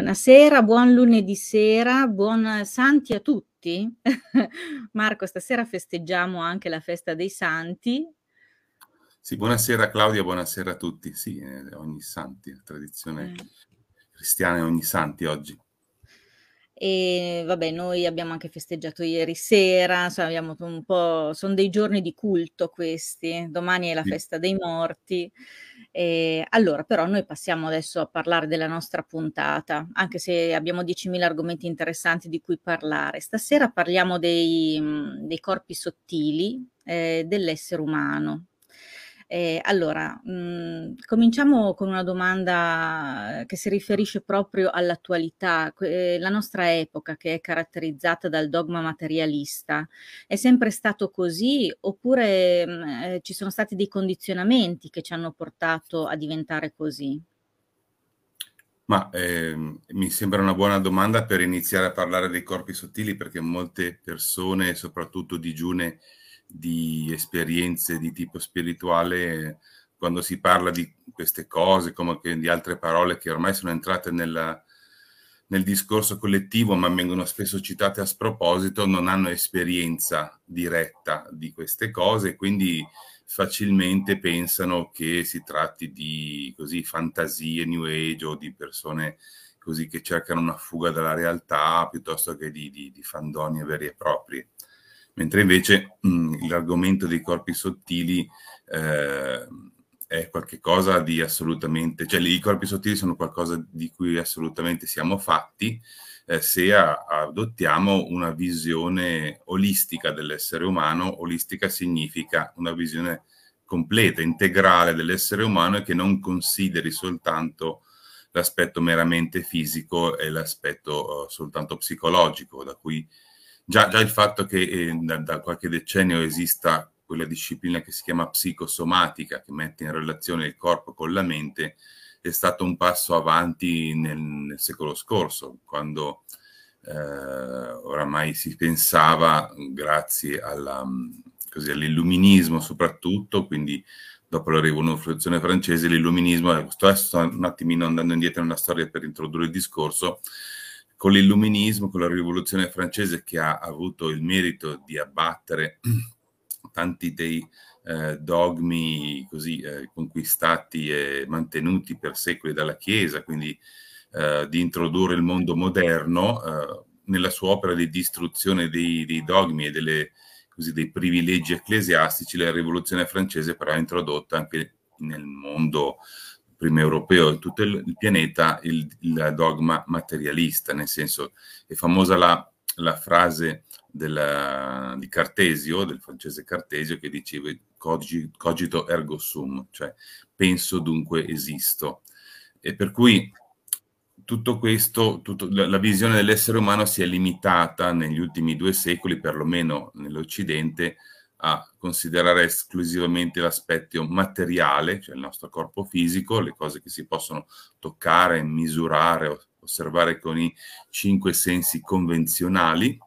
Buonasera, buon lunedì sera, buon Santi a tutti. Marco, stasera festeggiamo anche la festa dei Santi. Sì, buonasera Claudia, buonasera a tutti. Sì, eh, ogni Santi, tradizione eh. cristiana è ogni Santi oggi. E vabbè, noi abbiamo anche festeggiato ieri sera, insomma, abbiamo un po', sono dei giorni di culto questi. Domani è la festa dei morti. E allora, però, noi passiamo adesso a parlare della nostra puntata, anche se abbiamo 10.000 argomenti interessanti di cui parlare. Stasera parliamo dei, dei corpi sottili eh, dell'essere umano. Eh, allora, mh, mhmm, cominciamo con una domanda che si riferisce proprio all'attualità. Eh, la nostra epoca, che è caratterizzata dal dogma materialista, è sempre stato così oppure mh, mhmm, eh, ci sono stati dei condizionamenti che ci hanno portato a diventare così? Ma eh, mi sembra una buona domanda per iniziare a parlare dei corpi sottili perché molte persone, soprattutto digiune, di esperienze di tipo spirituale quando si parla di queste cose, come di altre parole che ormai sono entrate nella, nel discorso collettivo, ma vengono spesso citate a sproposito, non hanno esperienza diretta di queste cose, quindi facilmente pensano che si tratti di così, fantasie New Age o di persone così che cercano una fuga dalla realtà piuttosto che di, di, di fandonie veri e propri mentre invece mh, mm, l'argomento dei corpi sottili eh, è qualcosa di assolutamente, cioè i corpi sottili sono qualcosa di cui assolutamente siamo fatti eh, se a, adottiamo una visione olistica dell'essere umano, olistica significa una visione completa, integrale dell'essere umano e che non consideri soltanto l'aspetto meramente fisico e l'aspetto uh, soltanto psicologico, da cui Già, già il fatto che eh, da, da, qualche decennio esista quella disciplina che si chiama psicosomatica, che mette in relazione il corpo con la mente, è stato un passo avanti nel, nel secolo scorso, quando eh, oramai si pensava, grazie alla, così, all'illuminismo soprattutto, quindi dopo la rivoluzione francese, l'illuminismo, sto, un attimino andando indietro nella storia per introdurre il discorso, con l'illuminismo, con la rivoluzione francese che ha avuto il merito di abbattere tanti dei eh, dogmi così eh, conquistati e mantenuti per secoli dalla Chiesa, quindi eh, di introdurre il mondo moderno eh, nella sua opera di distruzione dei, dei dogmi e delle, così, dei privilegi ecclesiastici, la rivoluzione francese però ha introdotto anche nel mondo prima europeo e tutto il pianeta il, il, dogma materialista, nel senso è famosa la, la frase della, di Cartesio, del francese Cartesio, che diceva cogito ergo sum, cioè penso dunque esisto. E per cui tutto questo, tutto, la, la, visione dell'essere umano si è limitata negli ultimi due secoli, perlomeno nell'Occidente, a considerare esclusivamente l'aspetto materiale, cioè il nostro corpo fisico, le cose che si possono toccare, misurare, osservare con i cinque sensi convenzionali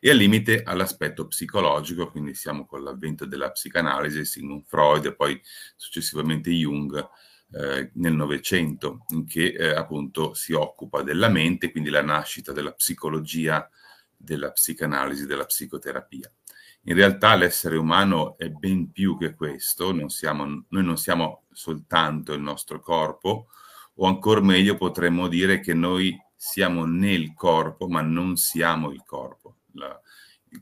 e al limite all'aspetto psicologico, quindi siamo con l'avvento della psicanalisi, Sigmund Freud e poi successivamente Jung eh, nel Novecento, in che eh, appunto si occupa della mente, quindi la nascita della psicologia, della psicanalisi, della psicoterapia. In realtà l'essere umano è ben più che questo, non siamo, noi non siamo soltanto il nostro corpo, o ancora meglio potremmo dire che noi siamo nel corpo, ma non siamo il corpo. La,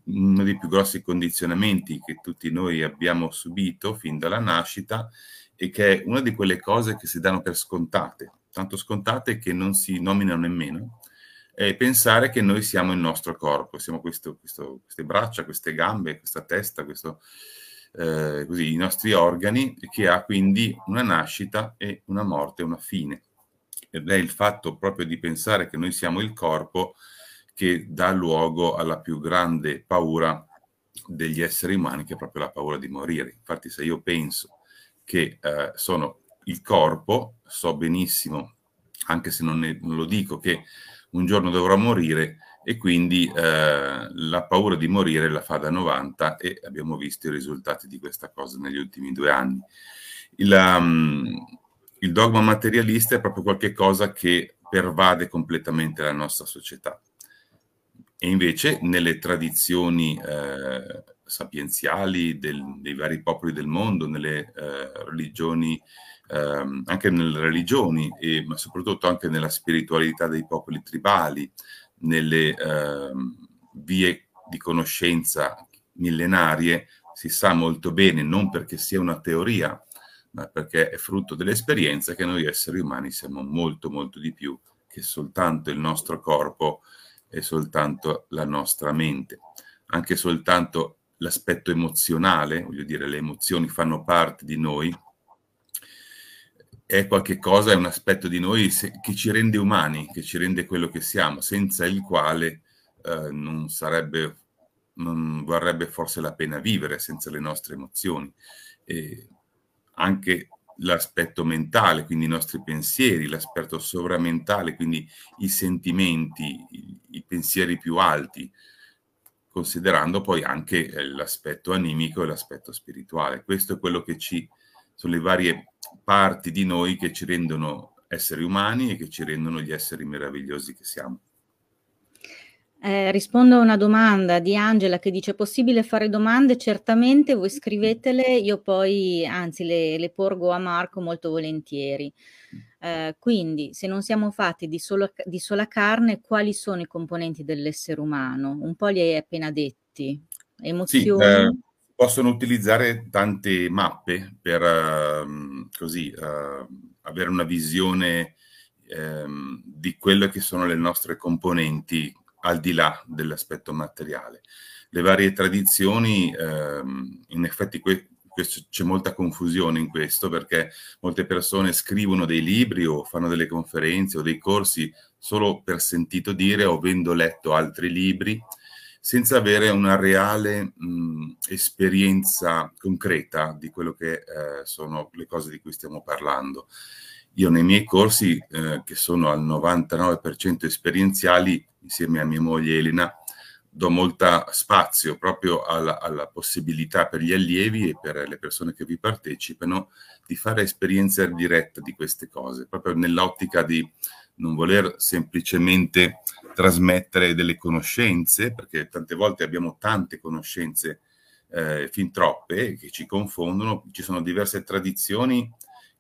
uno dei più grossi condizionamenti che tutti noi abbiamo subito fin dalla nascita e che è una di quelle cose che si danno per scontate, tanto scontate che non si nominano nemmeno, e pensare che noi siamo il nostro corpo, siamo questo, questo, queste braccia, queste gambe, questa testa, questo, eh, così, i nostri organi, che ha quindi una nascita e una morte, una fine. Ed è il fatto proprio di pensare che noi siamo il corpo che dà luogo alla più grande paura degli esseri umani, che è proprio la paura di morire. Infatti, se io penso che eh, sono il corpo, so benissimo, anche se non, ne, non lo dico, che un giorno dovrò morire e quindi eh, la paura di morire la fa da 90 e abbiamo visto i risultati di questa cosa negli ultimi due anni. Il, um, il dogma materialista è proprio qualcosa che pervade completamente la nostra società. E invece nelle tradizioni eh, sapienziali del, dei vari popoli del mondo, nelle eh, religioni, eh, anche nelle religioni, e, ma soprattutto anche nella spiritualità dei popoli tribali, nelle ehm, vie di conoscenza millenarie, si sa molto bene, non perché sia una teoria, ma perché è frutto dell'esperienza che noi esseri umani siamo molto, molto di più che soltanto il nostro corpo è soltanto la nostra mente. Anche soltanto l'aspetto emozionale, voglio dire, le emozioni fanno parte di noi, è qualcosa, è un aspetto di noi che ci rende umani, che ci rende quello che siamo, senza il quale eh, non sarebbe, non varrebbe forse la pena vivere senza le nostre emozioni. E anche l'aspetto mentale, quindi i nostri pensieri, l'aspetto sovramentale, quindi i sentimenti, i, i pensieri più alti, considerando poi anche eh, l'aspetto animico e l'aspetto spirituale. Questo è quello che ci sono le varie parti di noi che ci rendono esseri umani e che ci rendono gli esseri meravigliosi che siamo. Eh, rispondo a una domanda di Angela che dice: "È possibile fare domande?" Certamente, voi scrivetele, io poi anzi le le porgo a Marco molto volentieri. Eh, quindi, se non siamo fatti di solo di sola carne, quali sono i componenti dell'essere umano? Un po' li hai appena detti. Sì, Emozioni? Possono utilizzare tante mappe per, uhm, così, uhm, avere una visione, ehm, di quelle che sono le nostre componenti al di là dell'aspetto materiale. Le varie tradizioni, ehm, in effetti que- questo, c'è molta confusione in questo perché molte persone scrivono dei libri o fanno delle conferenze o dei corsi solo per sentito dire o avendo letto altri libri senza avere una reale mh, esperienza concreta di quello che eh, sono le cose di cui stiamo parlando. Io nei miei corsi, eh, che sono al 99% esperienziali, insieme a mia moglie Elena, do molta spazio proprio alla, alla, possibilità per gli allievi e per le persone che vi partecipano di fare esperienza diretta di queste cose, proprio nell'ottica di non voler semplicemente trasmettere delle conoscenze, perché tante volte abbiamo tante conoscenze, eh, fin troppe, che ci confondono. Ci sono diverse tradizioni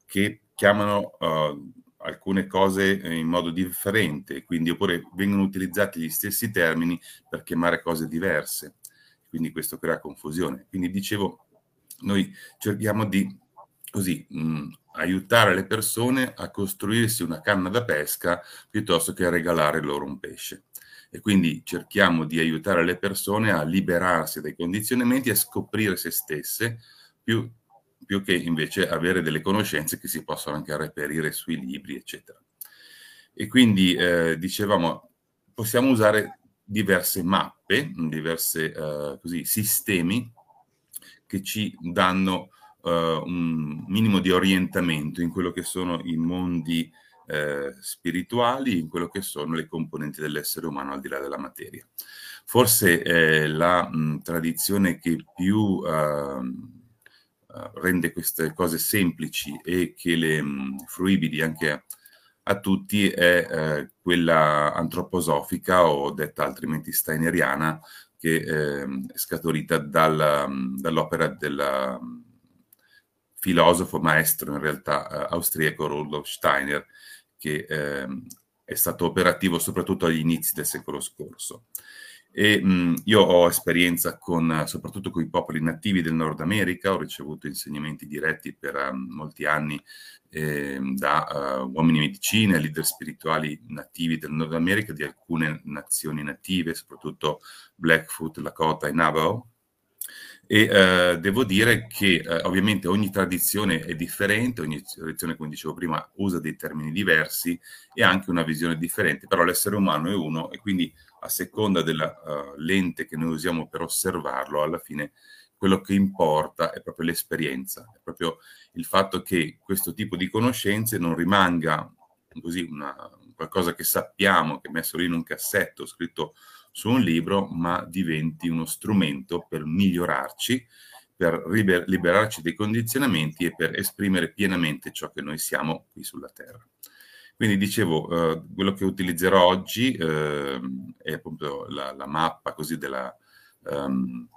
che chiamano uh, alcune cose in modo differente, quindi oppure vengono utilizzati gli stessi termini per chiamare cose diverse. Quindi questo crea confusione. Quindi dicevo, noi cerchiamo di così mh, aiutare le persone a costruirsi una canna da pesca piuttosto che a regalare loro un pesce. E quindi cerchiamo di aiutare le persone a liberarsi dai condizionamenti e a scoprire se stesse più più che invece avere delle conoscenze che si possono anche reperire sui libri, eccetera. E quindi eh, dicevamo, possiamo usare diverse mappe, diversi eh, sistemi che ci danno eh, un minimo di orientamento in quello che sono i mondi eh, spirituali, in quello che sono le componenti dell'essere umano al di là della materia. Forse eh, la mh, tradizione che più uh, eh, rende queste cose semplici e che le mh, fruibili anche a, a tutti è eh, quella antroposofica o detta altrimenti steineriana che eh, è scaturita dal, dall'opera del filosofo maestro in realtà eh, austriaco Rudolf Steiner che ehm, è stato operativo soprattutto agli inizi del secolo scorso. E, mh, io ho esperienza con, soprattutto con i popoli nativi del Nord America, ho ricevuto insegnamenti diretti per um, molti anni eh, da uh, uomini medicina leader spirituali nativi del Nord America, di alcune nazioni native, soprattutto Blackfoot, Lakota e Navajo. E uh, devo dire che uh, ovviamente ogni tradizione è differente, ogni tradizione, come dicevo prima, usa dei termini diversi e anche una visione differente, però l'essere umano è uno e quindi a seconda della uh, lente che noi usiamo per osservarlo, alla fine quello che importa è proprio l'esperienza, è proprio il fatto che questo tipo di conoscenze non rimanga così una, qualcosa che sappiamo, che è messo lì in un cassetto, scritto su un libro, ma diventi uno strumento per migliorarci, per liberarci dai condizionamenti e per esprimere pienamente ciò che noi siamo qui sulla Terra. Quindi dicevo, eh, quello che utilizzerò oggi eh, è appunto la, la, mappa della um,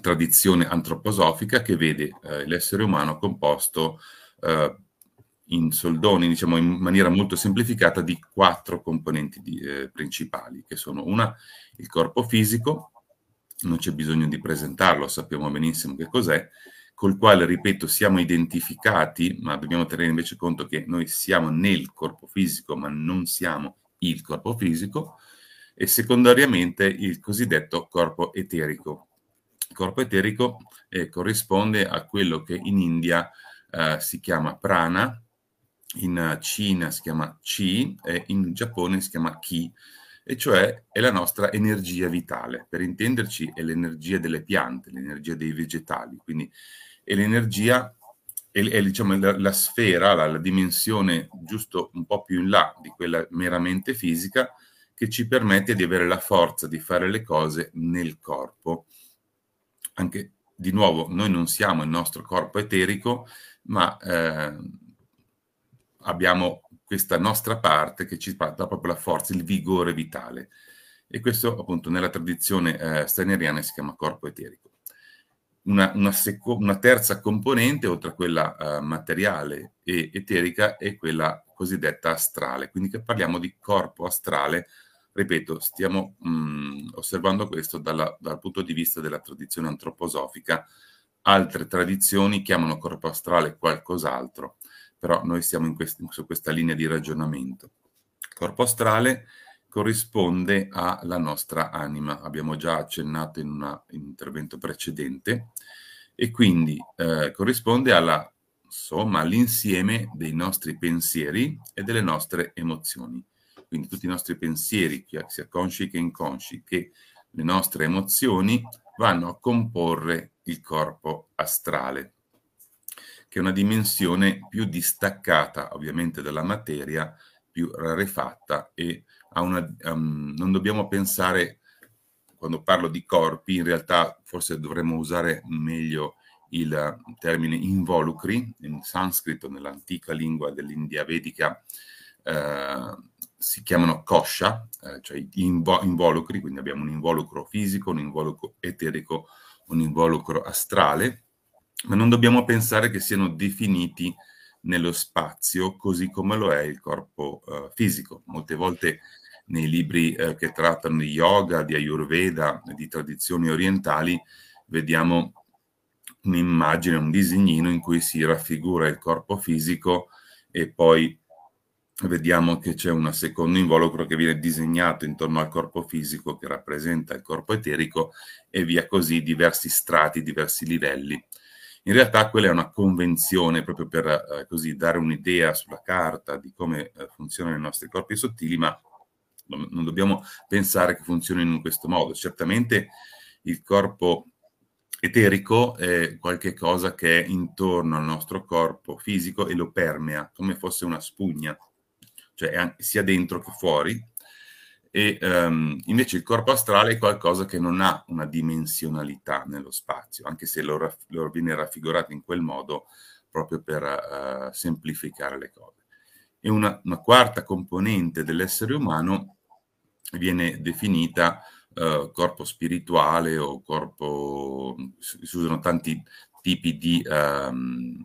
tradizione antroposofica che vede eh, l'essere umano composto eh, in soldoni, diciamo in maniera molto semplificata, di quattro componenti di, eh, principali, che sono una, il corpo fisico, non c'è bisogno di presentarlo, sappiamo benissimo che cos'è, col quale, ripeto, siamo identificati, ma dobbiamo tenere invece conto che noi siamo nel corpo fisico, ma non siamo il corpo fisico, e secondariamente il cosiddetto corpo eterico. Il corpo eterico eh, corrisponde a quello che in India eh, si chiama prana, in Cina si chiama Qi e in Giappone si chiama Ki, e cioè è la nostra energia vitale. Per intenderci è l'energia delle piante, l'energia dei vegetali, quindi è l'energia, è, è diciamo, la, la sfera, la, la dimensione giusto un po' più in là di quella meramente fisica che ci permette di avere la forza di fare le cose nel corpo. Anche di nuovo, noi non siamo il nostro corpo eterico, ma eh, abbiamo questa nostra parte che ci dà proprio la forza, il vigore vitale. E questo appunto nella tradizione eh, steineriana si chiama corpo eterico. Una, una, seco- una terza componente, oltre a quella uh, materiale e eterica, è quella cosiddetta astrale. Quindi parliamo di corpo astrale. Ripeto, stiamo mh, mm, osservando questo dalla, dal punto di vista della tradizione antroposofica. Altre tradizioni chiamano corpo astrale qualcos'altro però noi siamo in quest- su questa linea di ragionamento. Il corpo astrale corrisponde alla nostra anima, abbiamo già accennato in, una, in un intervento precedente, e quindi eh, corrisponde alla, insomma, all'insieme dei nostri pensieri e delle nostre emozioni. Quindi tutti i nostri pensieri, sia consci che inconsci, che le nostre emozioni vanno a comporre il corpo astrale che è una dimensione più distaccata ovviamente dalla materia, più rarefatta e una, um, non dobbiamo pensare, quando parlo di corpi, in realtà forse dovremmo usare meglio il termine involucri, in sanscrito, nell'antica lingua dell'India vedica, eh, si chiamano kosha, eh, cioè invo- involucri, quindi abbiamo un involucro fisico, un involucro eterico, un involucro astrale, ma non dobbiamo pensare che siano definiti nello spazio così come lo è il corpo uh, fisico. Molte volte nei libri uh, che trattano di yoga, di ayurveda, di tradizioni orientali, vediamo un'immagine, un disegnino in cui si raffigura il corpo fisico e poi vediamo che c'è un secondo involucro che viene disegnato intorno al corpo fisico che rappresenta il corpo eterico e via così diversi strati, diversi livelli. In realtà quella è una convenzione proprio per eh, così dare un'idea sulla carta di come eh, funzionano i nostri corpi sottili, ma non dobbiamo pensare che funzionino in questo modo. Certamente il corpo eterico è qualcosa che è intorno al nostro corpo fisico e lo permea come fosse una spugna, cioè sia dentro che fuori, e um, invece il corpo astrale è qualcosa che non ha una dimensionalità nello spazio, anche se lo, raff- lo viene raffigurato in quel modo proprio per uh, semplificare le cose. E una, una, quarta componente dell'essere umano viene definita uh, corpo spirituale o corpo, si usano tanti tipi di, um,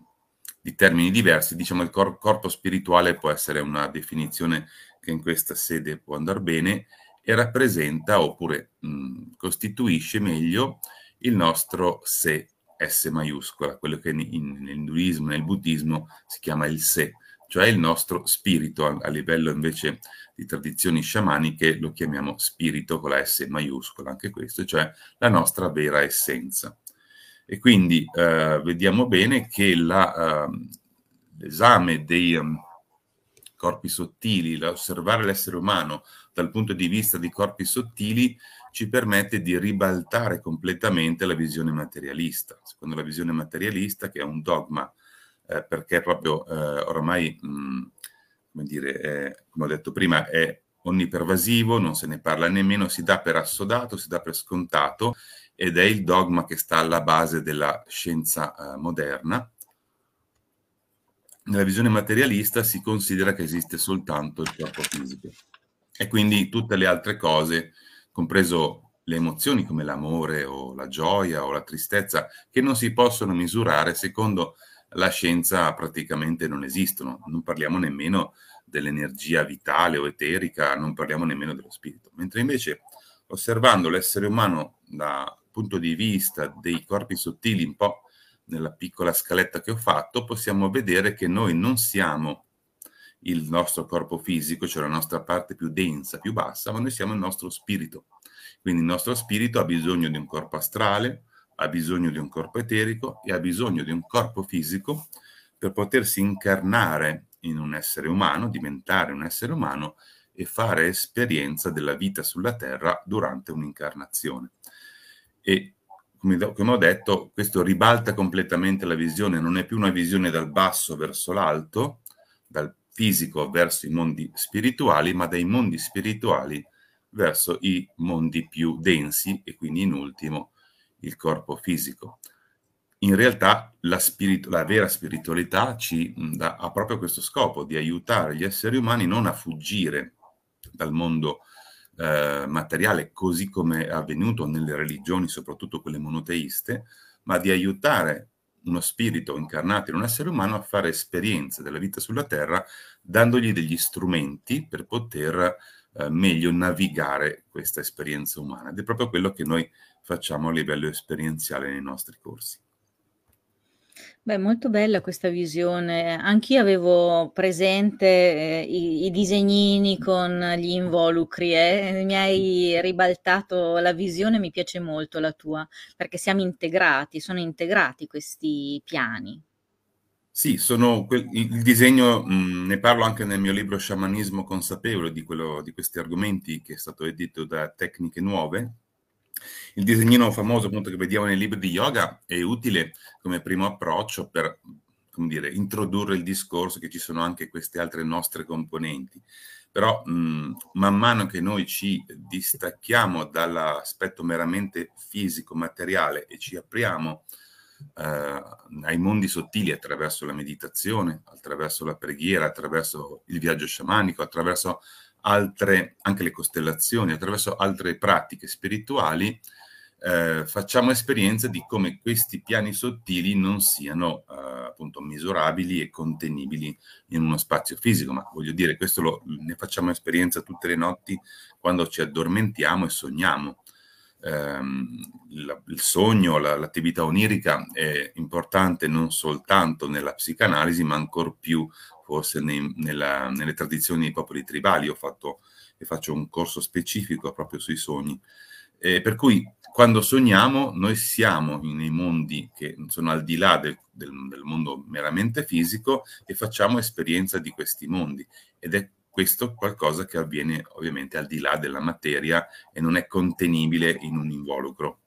di termini diversi, diciamo il cor- corpo spirituale può essere una definizione che in questa sede può andare bene e rappresenta oppure mh, costituisce meglio il nostro se, S maiuscola, quello che in, in, nell'induismo, nel buddismo si chiama il se, cioè il nostro spirito, a, a, livello invece di tradizioni sciamaniche lo chiamiamo spirito con la S maiuscola, anche questo, cioè la nostra vera essenza. E quindi eh, vediamo bene che la, uh, l'esame dei... Um, corpi sottili, osservare l'essere umano dal punto di vista di corpi sottili ci permette di ribaltare completamente la visione materialista. Secondo la visione materialista, che è un dogma, eh, perché proprio eh, oramai, mh, mm, come dire, è, come ho detto prima, è onnipervasivo, non se ne parla nemmeno, si dà per assodato, si dà per scontato ed è il dogma che sta alla base della scienza eh, moderna nella visione materialista si considera che esiste soltanto il corpo fisico e quindi tutte le altre cose, compreso le emozioni come l'amore o la gioia o la tristezza, che non si possono misurare secondo la scienza praticamente non esistono. Non parliamo nemmeno dell'energia vitale o eterica, non parliamo nemmeno dello spirito. Mentre invece osservando l'essere umano dal punto di vista dei corpi sottili, un po' nella piccola scaletta che ho fatto, possiamo vedere che noi non siamo il nostro corpo fisico, cioè la nostra parte più densa, più bassa, ma noi siamo il nostro spirito. Quindi il nostro spirito ha bisogno di un corpo astrale, ha bisogno di un corpo eterico e ha bisogno di un corpo fisico per potersi incarnare in un essere umano, diventare un essere umano e fare esperienza della vita sulla Terra durante un'incarnazione. E come, come ho detto, questo ribalta completamente la visione, non è più una visione dal basso verso l'alto, dal fisico verso i mondi spirituali, ma dai mondi spirituali verso i mondi più densi e quindi in ultimo il corpo fisico. In realtà la, spiritu- la vera spiritualità ci dà, ha proprio questo scopo di aiutare gli esseri umani non a fuggire dal mondo eh, materiale, così come è avvenuto nelle religioni, soprattutto quelle monoteiste, ma di aiutare uno spirito incarnato in un essere umano a fare esperienze della vita sulla Terra, dandogli degli strumenti per poter eh, meglio navigare questa esperienza umana. Ed è proprio quello che noi facciamo a livello esperienziale nei nostri corsi. Beh, molto bella questa visione. Anch'io avevo presente eh, i, i, disegnini con gli involucri, eh. mi hai ribaltato la visione, mi piace molto la tua, perché siamo integrati, sono integrati questi piani. Sì, que- il disegno, mh, ne parlo anche nel mio libro Sciamanismo consapevole di, quello, di questi argomenti che è stato edito da Tecniche Nuove, il disegnino famoso appunto che vediamo nei libri di yoga è utile come primo approccio per come dire, introdurre il discorso che ci sono anche queste altre nostre componenti. Però mh, man mano che noi ci distacchiamo dall'aspetto meramente fisico, materiale e ci apriamo eh, ai mondi sottili attraverso la meditazione, attraverso la preghiera, attraverso il viaggio sciamanico, attraverso altre, anche le costellazioni, attraverso altre pratiche spirituali, eh, facciamo esperienza di come questi piani sottili non siano eh, appunto misurabili e contenibili in uno spazio fisico, ma voglio dire, questo lo, ne facciamo esperienza tutte le notti quando ci addormentiamo e sogniamo. Eh, il, il, sogno, la, l'attività onirica è importante non soltanto nella psicanalisi, ma ancor più forse nei, nella, nelle tradizioni dei popoli tribali. Ho fatto e faccio un corso specifico proprio sui sogni. Eh, per cui quando sogniamo noi siamo nei mondi che sono al di là del, del, del, mondo meramente fisico e facciamo esperienza di questi mondi ed è questo qualcosa che avviene ovviamente al di là della materia e non è contenibile in un involucro.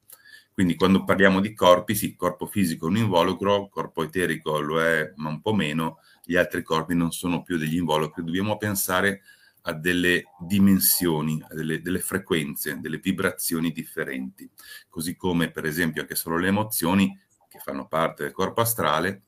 Quindi quando parliamo di corpi, sì, corpo fisico è un involucro, corpo eterico lo è, ma un po' meno, gli altri corpi non sono più degli involucri, dobbiamo pensare a delle dimensioni, a delle, delle, frequenze, delle vibrazioni differenti, così come per esempio anche solo le emozioni che fanno parte del corpo astrale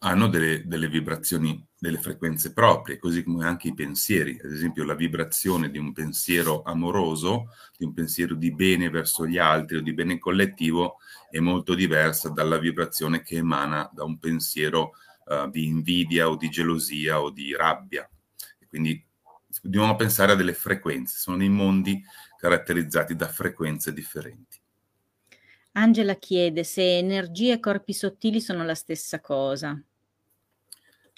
hanno delle, delle vibrazioni, delle frequenze proprie, così come anche i pensieri, ad esempio la vibrazione di un pensiero amoroso, di un pensiero di bene verso gli altri o di bene collettivo è molto diversa dalla vibrazione che emana da un pensiero uh, di invidia o di gelosia o di rabbia. Quindi dobbiamo pensare a delle frequenze, sono dei mondi caratterizzati da frequenze differenti. Angela chiede se energia e corpi sottili sono la stessa cosa.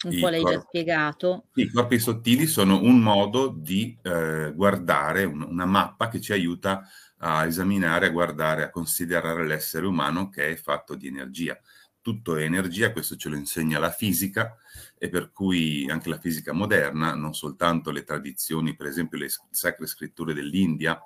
Un I po' l'hai già spiegato. I corpi sottili sono un modo di eh, guardare, un, una mappa che ci aiuta a esaminare, a guardare, a considerare l'essere umano che è fatto di energia tutto è energia, questo ce lo insegna la fisica e per cui anche la fisica moderna, non soltanto le tradizioni, per esempio le sacre scritture dell'India,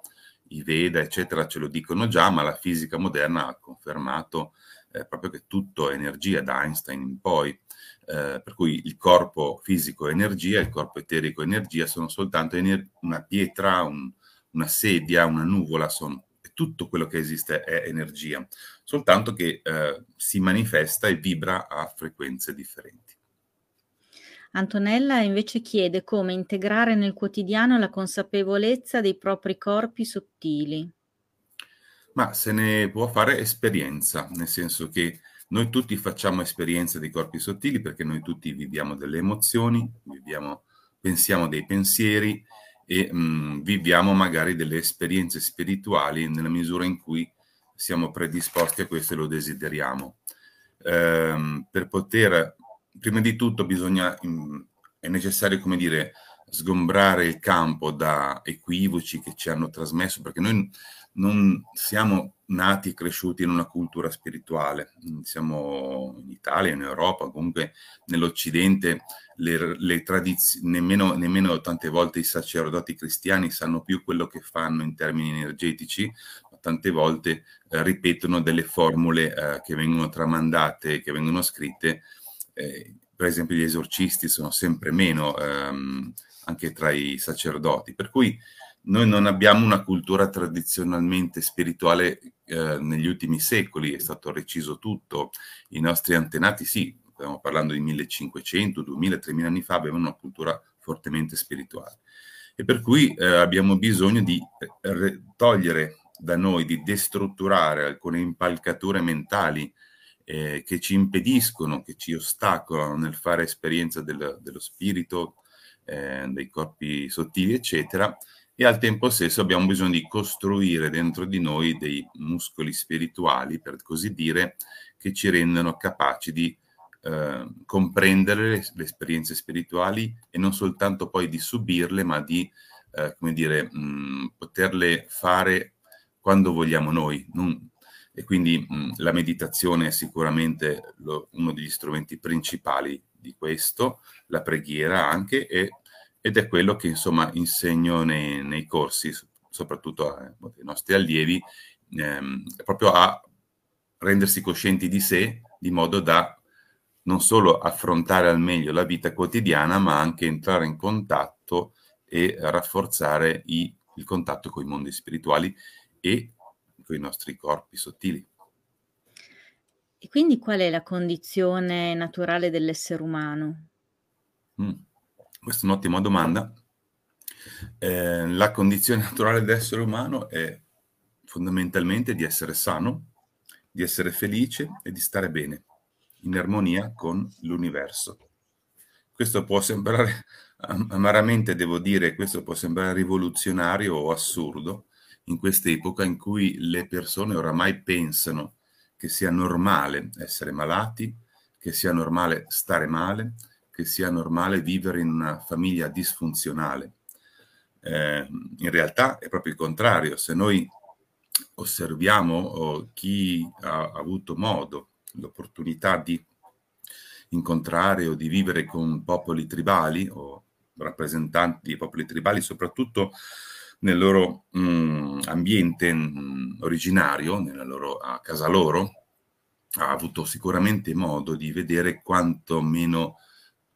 i Veda, eccetera, ce lo dicono già, ma la fisica moderna ha confermato eh, proprio che tutto è energia, da Einstein in poi. Eh, per cui il corpo fisico è energia, il corpo eterico è energia, sono soltanto ener- una pietra, un, una sedia, una nuvola, sono tutto quello che esiste è energia, soltanto che eh, si manifesta e vibra a frequenze differenti. Antonella invece chiede come integrare nel quotidiano la consapevolezza dei propri corpi sottili. Ma se ne può fare esperienza, nel senso che noi tutti facciamo esperienze dei corpi sottili perché noi tutti viviamo delle emozioni, viviamo, pensiamo dei pensieri e mh, mm, viviamo magari delle esperienze spirituali nella misura in cui siamo predisposti a questo e lo desideriamo. Ehm, per poter, prima di tutto bisogna, mh, mm, è necessario, come dire, sgombrare il campo da equivoci che ci hanno trasmesso, perché noi non siamo nati e cresciuti in una cultura spirituale, siamo in Italia, in Europa, comunque nell'Occidente le, le tradizioni, nemmeno, nemmeno tante volte i sacerdoti cristiani sanno più quello che fanno in termini energetici, ma tante volte eh, ripetono delle formule eh, che vengono tramandate, che vengono scritte, eh, per esempio gli esorcisti sono sempre meno ehm, anche tra i sacerdoti, per cui noi non abbiamo una cultura tradizionalmente spirituale eh, negli ultimi secoli, è stato reciso tutto. I nostri antenati, sì, stiamo parlando di 1500, 2000, 3000 anni fa, avevano una cultura fortemente spirituale. E per cui eh, abbiamo bisogno di eh, togliere da noi, di destrutturare alcune impalcature mentali eh, che ci impediscono, che ci ostacolano nel fare esperienza del, dello spirito, eh, dei corpi sottili, eccetera, e al tempo stesso abbiamo bisogno di costruire dentro di noi dei muscoli spirituali, per così dire, che ci rendano capaci di eh, comprendere le, le, esperienze spirituali e non soltanto poi di subirle, ma di, eh, come dire, mh, poterle fare quando vogliamo noi. Non, e quindi mh, la meditazione è sicuramente lo, uno degli strumenti principali di questo, la preghiera anche, e ed è quello che insomma insegno nei, nei corsi, soprattutto ai, ai nostri allievi, ehm, proprio a rendersi coscienti di sé, di modo da non solo affrontare al meglio la vita quotidiana, ma anche entrare in contatto e rafforzare i, il contatto con i mondi spirituali e con i nostri corpi sottili. E quindi qual è la condizione naturale dell'essere umano? Mm. Questa è un'ottima domanda. Eh, la condizione naturale dell'essere umano è fondamentalmente di essere sano, di essere felice e di stare bene, in armonia con l'universo. Questo può sembrare, amaramente devo dire, questo può sembrare rivoluzionario o assurdo in questa epoca in cui le persone oramai pensano che sia normale essere malati, che sia normale stare male, che sia normale vivere in una famiglia disfunzionale. Eh, in realtà è proprio il contrario, se noi osserviamo oh, chi ha avuto modo, l'opportunità di incontrare o di vivere con popoli tribali o rappresentanti di popoli tribali, soprattutto nel loro mh, mm, ambiente mh, mm, originario, nella loro, a casa loro, ha avuto sicuramente modo di vedere quanto meno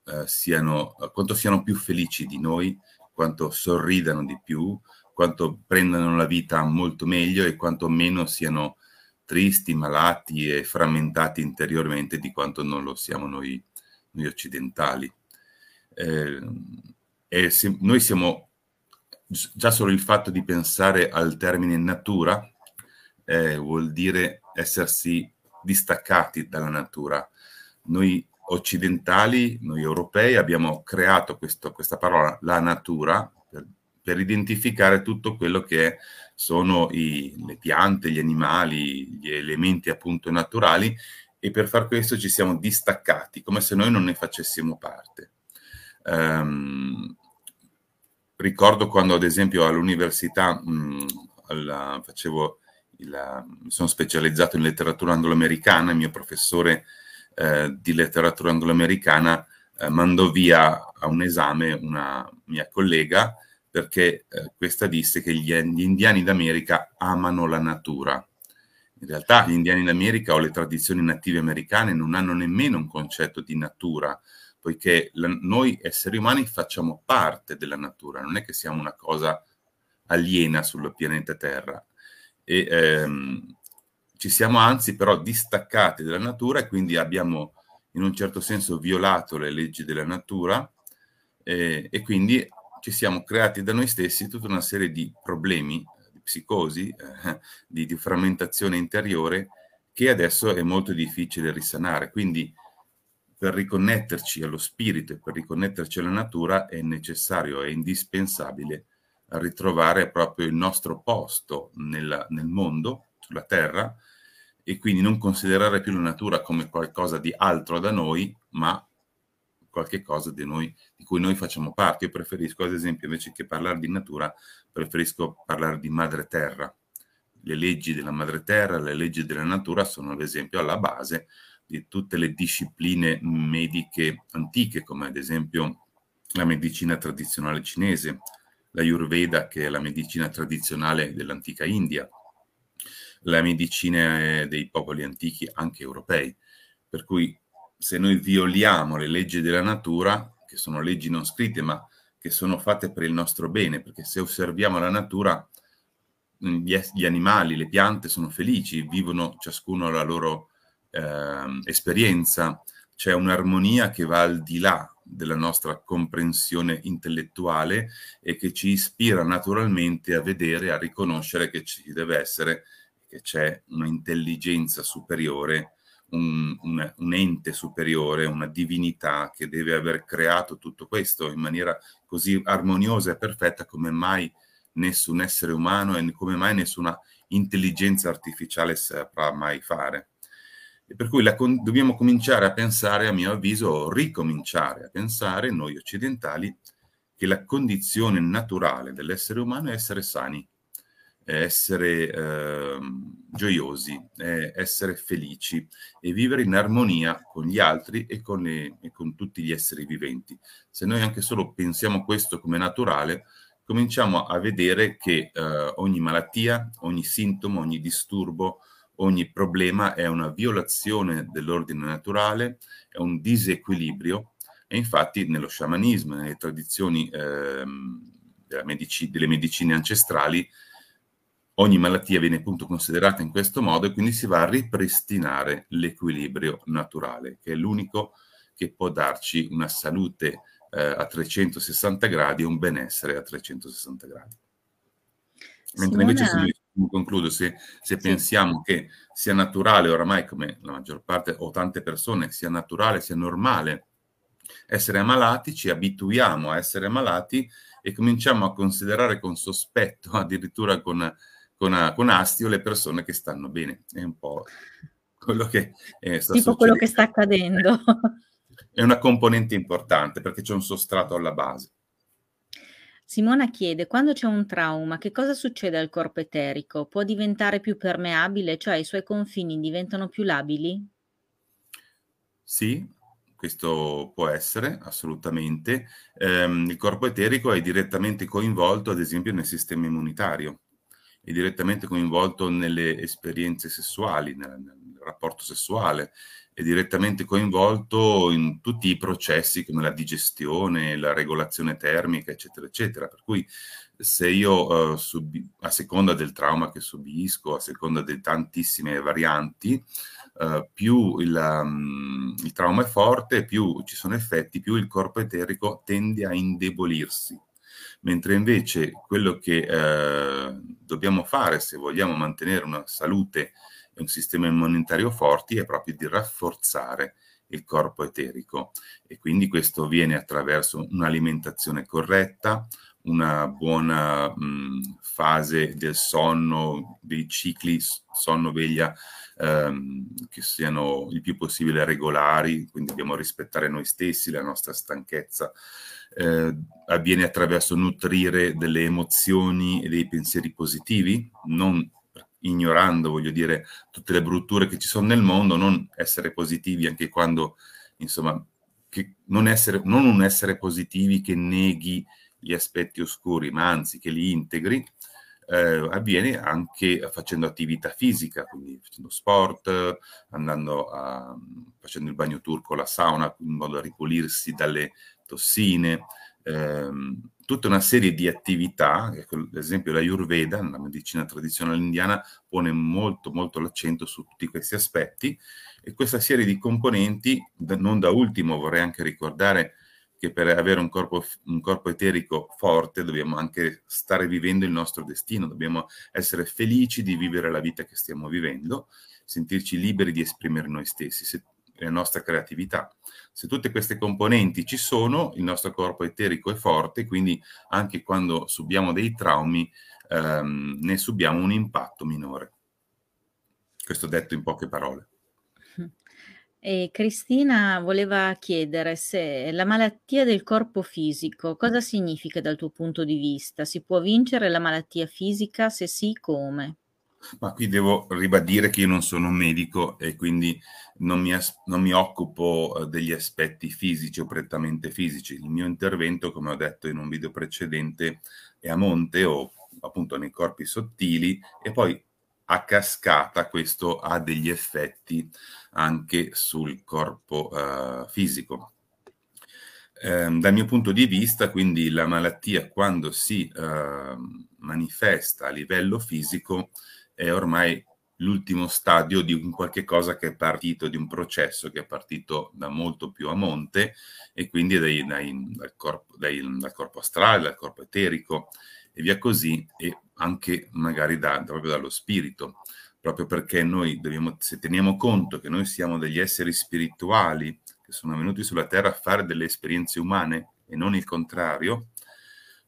eh, siano, quanto siano più felici di noi, quanto sorridano di più, quanto prendano la vita molto meglio e quanto meno siano tristi, malati e frammentati interiormente di quanto non lo siamo noi, noi occidentali. Eh, e se, noi siamo già solo il fatto di pensare al termine natura eh, vuol dire essersi distaccati dalla natura. Noi occidentali, noi europei, abbiamo creato questo, questa parola, la natura, per, per identificare tutto quello che sono i, le piante, gli animali, gli elementi appunto naturali e per far questo ci siamo distaccati, come se noi non ne facessimo parte. Um, ricordo quando ad esempio all'università mh, alla, facevo il, sono specializzato in letteratura angloamericana, il mio professore eh, di letteratura angloamericana eh, mandò via a un esame una mia collega perché eh, questa disse che gli, gli indiani d'America amano la natura. In realtà gli indiani d'America o le tradizioni native americane non hanno nemmeno un concetto di natura, poiché la, noi esseri umani facciamo parte della natura, non è che siamo una cosa aliena sul pianeta Terra. E, ehm, ci siamo anzi però distaccati dalla natura e quindi abbiamo in un certo senso violato le leggi della natura eh, e quindi ci siamo creati da noi stessi tutta una serie di problemi, di psicosi, eh, di, di frammentazione interiore che adesso è molto difficile risanare. Quindi per riconnetterci allo spirito e per riconnetterci alla natura è necessario, è indispensabile ritrovare proprio il nostro posto nella, nel mondo, sulla Terra, e quindi non considerare più la natura come qualcosa di altro da noi, ma qualche cosa di, noi, di cui noi facciamo parte. Io preferisco, ad esempio, invece che parlare di natura, preferisco parlare di madre terra. Le leggi della madre terra, le leggi della natura sono ad esempio alla base di tutte le discipline mediche antiche, come ad esempio la medicina tradizionale cinese, la Ayurveda, che è la medicina tradizionale dell'antica India, la medicina dei popoli antichi, anche europei. Per cui se noi violiamo le leggi della natura, che sono leggi non scritte, ma che sono fatte per il nostro bene, perché se osserviamo la natura, gli animali, le piante sono felici, vivono ciascuno la loro eh, esperienza, c'è un'armonia che va al di là della nostra comprensione intellettuale e che ci ispira naturalmente a vedere, a riconoscere che ci deve essere, che c'è un'intelligenza superiore un, un, un, ente superiore, una divinità che deve aver creato tutto questo in maniera così armoniosa e perfetta come mai nessun essere umano e come mai nessuna intelligenza artificiale saprà mai fare. Per cui la, dobbiamo cominciare a pensare, a mio avviso, ricominciare a pensare, noi occidentali, che la condizione naturale dell'essere umano è essere sani essere eh, gioiosi, eh, essere felici e vivere in armonia con gli altri e con, le, e con, tutti gli esseri viventi. Se noi anche solo pensiamo questo come naturale, cominciamo a vedere che eh, ogni malattia, ogni sintomo, ogni disturbo, ogni problema è una violazione dell'ordine naturale, è un disequilibrio e infatti nello sciamanismo, nelle tradizioni ehm, medici, delle medicine ancestrali, Ogni malattia viene appunto considerata in questo modo e quindi si va a ripristinare l'equilibrio naturale, che è l'unico che può darci una salute eh, a 360 gradi e un benessere a 360 gradi. Mentre Simona... invece se concludo, se, se sì. pensiamo che sia naturale oramai, come la maggior parte o tante persone, sia naturale, sia normale essere ammalati, ci abituiamo a essere ammalati e cominciamo a considerare con sospetto, addirittura con con, con astio le persone che stanno bene. È un po' quello che eh, sta tipo quello che sta accadendo. È una componente importante perché c'è un sostrato alla base. Simona chiede, quando c'è un trauma, che cosa succede al corpo eterico? Può diventare più permeabile, cioè i suoi confini diventano più labili? Sì, questo può essere assolutamente. Eh, il corpo eterico è direttamente coinvolto, ad esempio, nel sistema immunitario è direttamente coinvolto nelle esperienze sessuali, nel, nel rapporto sessuale, è direttamente coinvolto in tutti i processi come la digestione, la regolazione termica, eccetera, eccetera. Per cui se io, uh, subi- a seconda del trauma che subisco, a seconda di tantissime varianti, uh, più il, um, il trauma è forte, più ci sono effetti, più il corpo eterico tende a indebolirsi mentre invece quello che eh, dobbiamo fare se vogliamo mantenere una salute e un sistema immunitario forti è proprio di rafforzare il corpo eterico. E quindi questo avviene attraverso un'alimentazione corretta, una buona mh, fase del sonno, dei cicli sonno-veglia ehm, che siano il più possibile regolari, quindi dobbiamo rispettare noi stessi, la nostra stanchezza eh, avviene attraverso nutrire delle emozioni e dei pensieri positivi, non ignorando, voglio dire, tutte le brutture che ci sono nel mondo, non essere positivi anche quando, insomma, non, essere, non un essere positivi che neghi gli aspetti oscuri, ma anzi che li integri, eh, avviene anche facendo attività fisica, quindi facendo sport, andando a, facendo il bagno turco, la sauna, in modo da ripulirsi dalle tossine, ehm, tutta una serie di attività, ad esempio la Ayurveda, la medicina tradizionale indiana, pone molto molto l'accento su tutti questi aspetti. E questa serie di componenti, non da ultimo vorrei anche ricordare che per avere un corpo, un corpo eterico forte dobbiamo anche stare vivendo il nostro destino, dobbiamo essere felici di vivere la vita che stiamo vivendo, sentirci liberi di esprimere noi stessi, se, la nostra creatività. Se tutte queste componenti ci sono, il nostro corpo eterico è forte, quindi anche quando subiamo dei traumi ehm, ne subiamo un impatto minore. Questo detto in poche parole. E Cristina voleva chiedere se la malattia del corpo fisico cosa significa dal tuo punto di vista? Si può vincere la malattia fisica? Se sì, come? Ma qui devo ribadire che io non sono un medico e quindi non mi, as- non mi occupo eh, degli aspetti fisici o prettamente fisici. Il mio intervento, come ho detto in un video precedente, è a monte o appunto nei corpi sottili e poi a cascata questo ha degli effetti anche sul corpo uh, fisico. Eh, dal mio punto di vista, quindi, la malattia quando si uh, manifesta a livello fisico è ormai l'ultimo stadio di un qualche cosa che è partito, di un processo che è partito da molto più a monte e quindi dai, dai, dal, corpo, dai, dal, corpo, astrale, dal corpo eterico e via così, e anche magari da, proprio dallo spirito, proprio perché noi dobbiamo, se teniamo conto che noi siamo degli esseri spirituali che sono venuti sulla Terra a fare delle esperienze umane e non il contrario,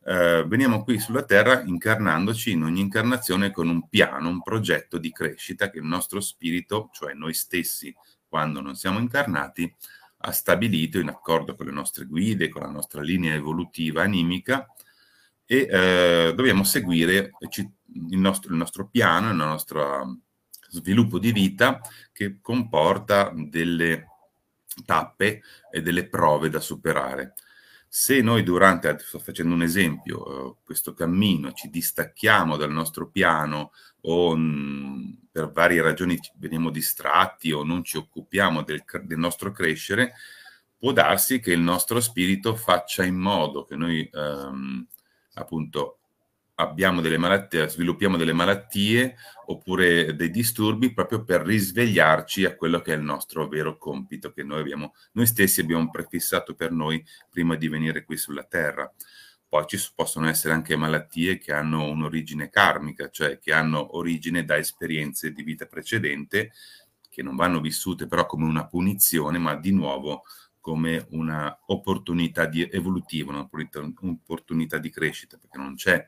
eh, veniamo qui sulla Terra incarnandoci in ogni incarnazione con un piano, un progetto di crescita che il nostro spirito, cioè noi stessi, quando non siamo incarnati, ha stabilito in accordo con le nostre guide, con la nostra linea evolutiva animica e eh, dobbiamo seguire il nostro, il nostro piano, il nostro sviluppo di vita che comporta delle tappe e delle prove da superare. Se noi durante, sto facendo un esempio, eh, questo cammino ci distacchiamo dal nostro piano o mh, per varie ragioni veniamo distratti o non ci occupiamo del, del nostro crescere, può darsi che il nostro spirito faccia in modo che noi ehm, appunto abbiamo delle malattie, sviluppiamo delle malattie oppure dei disturbi proprio per risvegliarci a quello che è il nostro vero compito che noi abbiamo, noi stessi abbiamo prefissato per noi prima di venire qui sulla Terra. Poi ci possono essere anche malattie che hanno un'origine karmica, cioè che hanno origine da esperienze di vita precedente che non vanno vissute però come una punizione, ma di nuovo come un'opportunità evolutiva, un'opportunità di crescita, perché non c'è,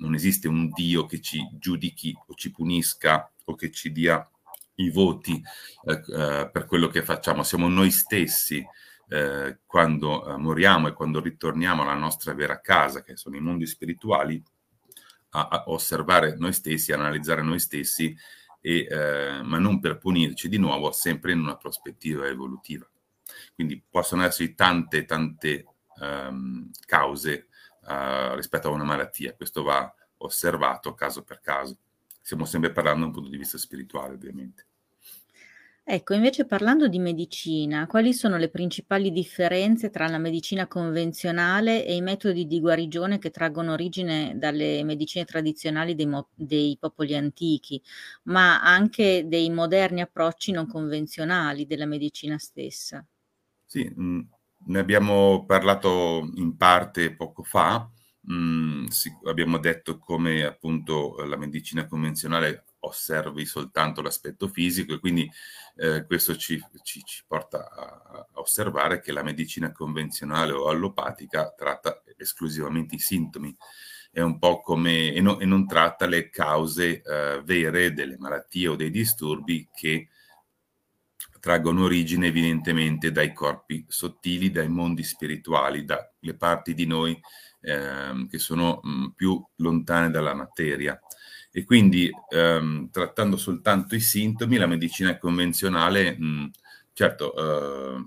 non esiste un Dio che ci giudichi o ci punisca o che ci dia i voti eh, eh, per quello che facciamo, siamo noi stessi eh, quando eh, moriamo e quando ritorniamo alla nostra vera casa, che sono i mondi spirituali, a, a osservare noi stessi, analizzare noi stessi, e, eh, ma non per punirci di nuovo, sempre in una prospettiva evolutiva. Quindi possono esserci tante, tante um, cause rispetto a una malattia. Questo va osservato caso per caso. Stiamo sempre parlando da un punto di vista spirituale, ovviamente. Ecco, invece parlando di medicina, quali sono le principali differenze tra la medicina convenzionale e i metodi di guarigione che traggono origine dalle medicine tradizionali dei, mo- dei popoli antichi, ma anche dei moderni approcci non convenzionali della medicina stessa? Sì, mh, mm, ne abbiamo parlato in parte poco fa. Mm, sì, abbiamo detto come appunto la medicina convenzionale osservi soltanto l'aspetto fisico e quindi eh, questo ci, ci, ci porta a, a, osservare che la medicina convenzionale o allopatica tratta esclusivamente i sintomi è un po' come e, no, e non tratta le cause eh, vere delle malattie o dei disturbi che traggono origine evidentemente dai corpi sottili, dai mondi spirituali, dalle parti di noi eh, che sono mh, più lontane dalla materia. E quindi ehm, trattando soltanto i sintomi, la medicina convenzionale, mh, certo, eh,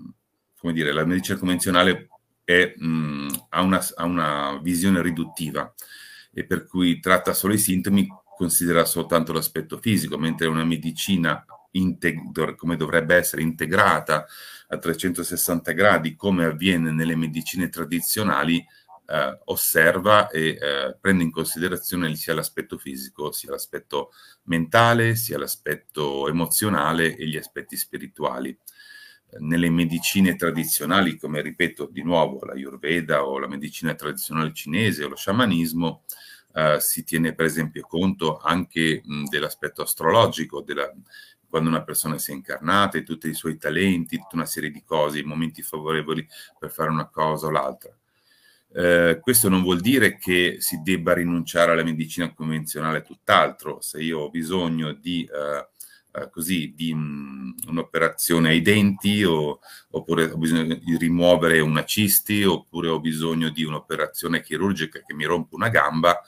come dire, la medicina convenzionale è, mh, ha, una, ha una visione riduttiva e per cui tratta solo i sintomi, considera soltanto l'aspetto fisico, mentre una medicina come dovrebbe essere integrata a 360 gradi, come avviene nelle medicine tradizionali, eh, osserva e eh, prende in considerazione sia l'aspetto fisico, sia l'aspetto mentale, sia l'aspetto emozionale e gli aspetti spirituali. Nelle medicine tradizionali, come ripeto di nuovo, la Ayurveda o la medicina tradizionale cinese o lo sciamanismo, eh, si tiene per esempio conto anche mh, dell'aspetto astrologico, della, quando una persona si è incarnata, e tutti i suoi talenti, tutta una serie di cose, i momenti favorevoli per fare una cosa o l'altra. Eh, questo non vuol dire che si debba rinunciare alla medicina convenzionale, tutt'altro. Se io ho bisogno di, eh, eh, così, di um, un'operazione ai denti, o, oppure ho bisogno di rimuovere una cisti, oppure ho bisogno di un'operazione chirurgica che mi rompe una gamba,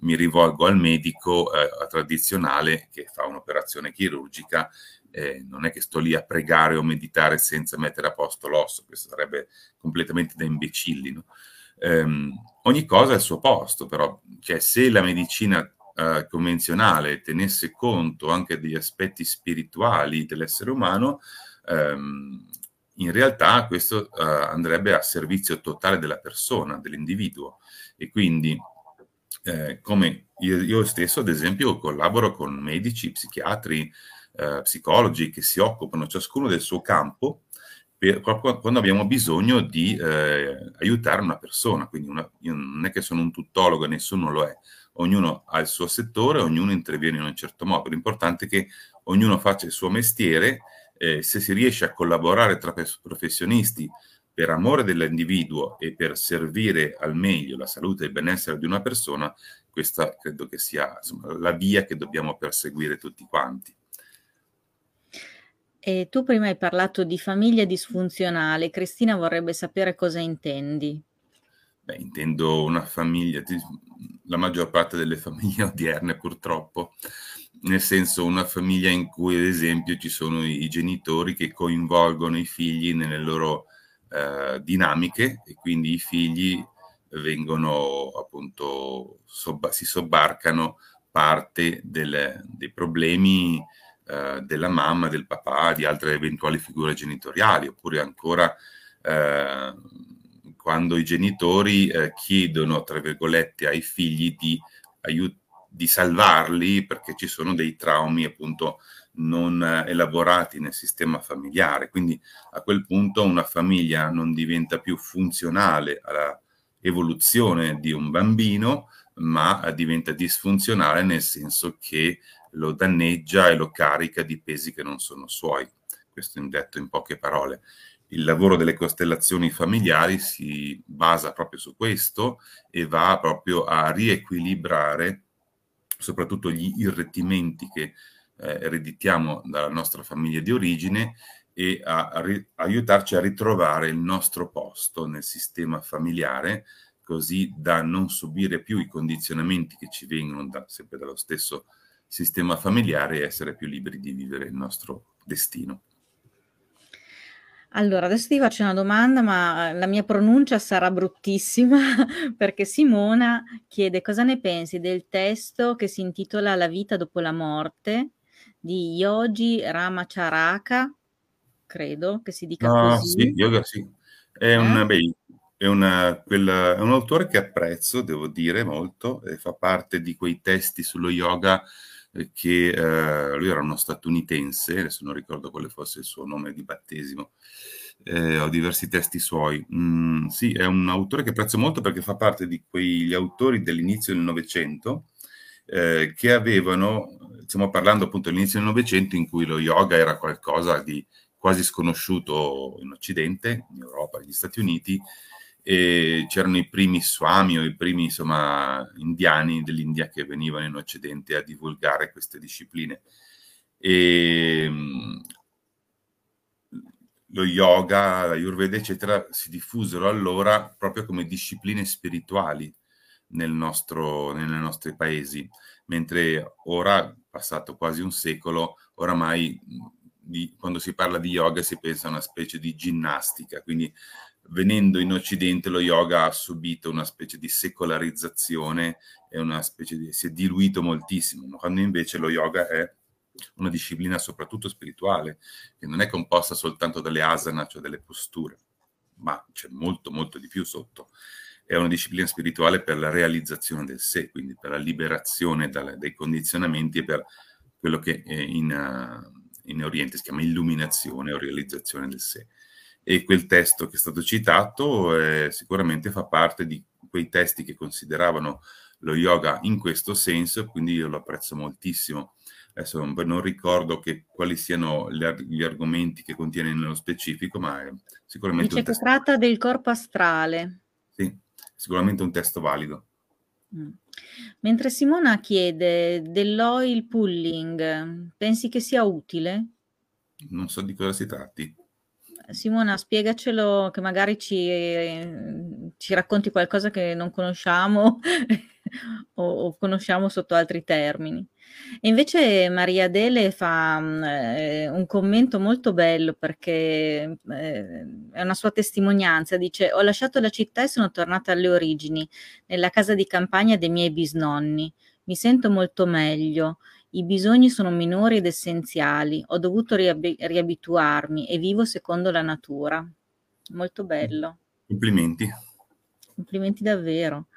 mi rivolgo al medico eh, tradizionale che fa un'operazione chirurgica. Eh, non è che sto lì a pregare o meditare senza mettere a posto l'osso, questo sarebbe completamente da imbecilli. No? ehm, ogni cosa al suo posto, però, cioè se la medicina eh, convenzionale tenesse conto anche degli aspetti spirituali dell'essere umano, ehm, in realtà questo eh, andrebbe a servizio totale della persona, dell'individuo. E quindi, eh, come io, io, stesso, ad esempio, collaboro con medici, psichiatri, eh, psicologi che si occupano ciascuno del suo campo per, quando abbiamo bisogno di eh, aiutare una persona. Quindi una, non è che sono un tuttologo, nessuno lo è. Ognuno ha il suo settore, ognuno interviene in un certo modo. L'importante è che ognuno faccia il suo mestiere. Eh, se si riesce a collaborare tra professionisti per amore dell'individuo e per servire al meglio la salute e il benessere di una persona, questa credo che sia insomma, la via che dobbiamo perseguire tutti quanti. E tu prima hai parlato di famiglia disfunzionale, Cristina vorrebbe sapere cosa intendi. Beh, intendo una famiglia, la maggior parte delle famiglie odierne purtroppo, nel senso una famiglia in cui ad esempio ci sono i, genitori che coinvolgono i figli nelle loro eh, dinamiche e quindi i figli vengono appunto, sobba- si sobbarcano parte del, dei problemi eh, della mamma, del papà, di altre eventuali figure genitoriali, oppure ancora eh, quando i genitori eh, chiedono, tra virgolette, ai figli di, aiut- di salvarli perché ci sono dei traumi appunto non elaborati nel sistema familiare. Quindi a quel punto una famiglia non diventa più funzionale alla evoluzione di un bambino, ma diventa disfunzionale nel senso che lo danneggia e lo carica di pesi che non sono suoi. Questo è detto in poche parole. Il lavoro delle costellazioni familiari si basa proprio su questo e va proprio a riequilibrare soprattutto gli irretimenti che eh, ereditiamo dalla nostra famiglia di origine e a, a ri- aiutarci a ritrovare il nostro posto nel sistema familiare così da non subire più i condizionamenti che ci vengono da, sempre dallo stesso sistema familiare e essere più liberi di vivere il nostro destino. Allora, adesso ti faccio una domanda, ma la mia pronuncia sarà bruttissima perché Simona chiede cosa ne pensi del testo che si intitola La vita dopo la morte di Yogi Ramacharaka, credo che si dica no, così. Sì, yoga sì. È, un, eh? beh, è, una, quella, è un autore che apprezzo, devo dire, molto, e fa parte di quei testi sullo yoga eh, che eh, lui era uno statunitense, adesso non ricordo quale fosse il suo nome di battesimo, eh, ho diversi testi suoi. Mm, sì, è un autore che apprezzo molto perché fa parte di quegli autori dell'inizio del Novecento eh, che avevano, stiamo parlando appunto dell'inizio del Novecento in cui lo yoga era qualcosa di quasi sconosciuto in Occidente, in Europa, negli Stati Uniti, e c'erano i primi swami o i primi insomma, indiani dell'India che venivano in Occidente a divulgare queste discipline. E, mm, lo yoga, la Ayurveda, eccetera, si diffusero allora proprio come discipline spirituali nel nostro, nei nostri paesi, mentre ora, passato quasi un secolo, oramai di, quando si parla di yoga si pensa a una specie di ginnastica, quindi venendo in Occidente lo yoga ha subito una specie di secolarizzazione e una specie di, si è diluito moltissimo, quando invece lo yoga è una disciplina soprattutto spirituale, che non è composta soltanto dalle asana, cioè dalle posture, ma c'è molto molto di più sotto. È una disciplina spirituale per la realizzazione del sé, quindi per la liberazione dalle, dai condizionamenti e per quello che in, uh, in Oriente si chiama illuminazione o realizzazione del sé. E quel testo che è stato citato eh, sicuramente fa parte di quei testi che consideravano lo yoga in questo senso, quindi io lo apprezzo moltissimo. Adesso non ricordo che, quali siano gli, gli, argomenti che contiene nello specifico, ma è sicuramente... Dice che testo... tratta del corpo astrale. Sicuramente un testo valido. Mm. Mentre Simona chiede dell'oil pulling, pensi che sia utile? Non so di cosa si tratti. Simona, spiegacelo che magari ci, ci racconti qualcosa che non conosciamo o, o, conosciamo sotto altri termini. E invece Maria Dele fa eh, un commento molto bello perché eh, è una sua testimonianza. Dice: Ho lasciato la città e sono tornata alle origini, nella casa di campagna dei miei bisnonni. Mi sento molto meglio. I bisogni sono minori ed essenziali. Ho dovuto riab- riabituarmi e vivo secondo la natura. Molto bello. Complimenti. Complimenti davvero.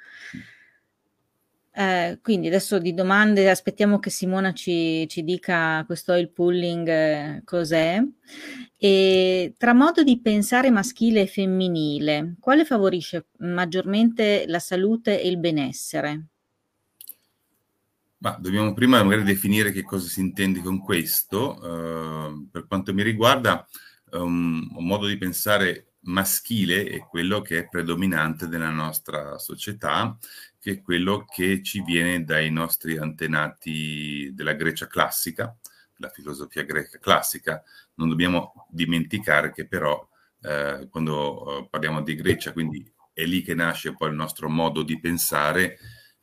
Eh, quindi adesso di domande aspettiamo che Simona ci, ci dica questo oil pulling eh, cos'è. E tra modo di pensare maschile e femminile, quale favorisce maggiormente la salute e il benessere? Ma dobbiamo prima magari definire che cosa si intende con questo. Uh, per quanto mi riguarda, um, un modo di pensare maschile è quello che è predominante nella nostra società che è quello che ci viene dai nostri antenati della Grecia classica, la filosofia greca classica. Non dobbiamo dimenticare che però eh, quando eh, parliamo di Grecia, quindi è lì che nasce poi il nostro modo di pensare,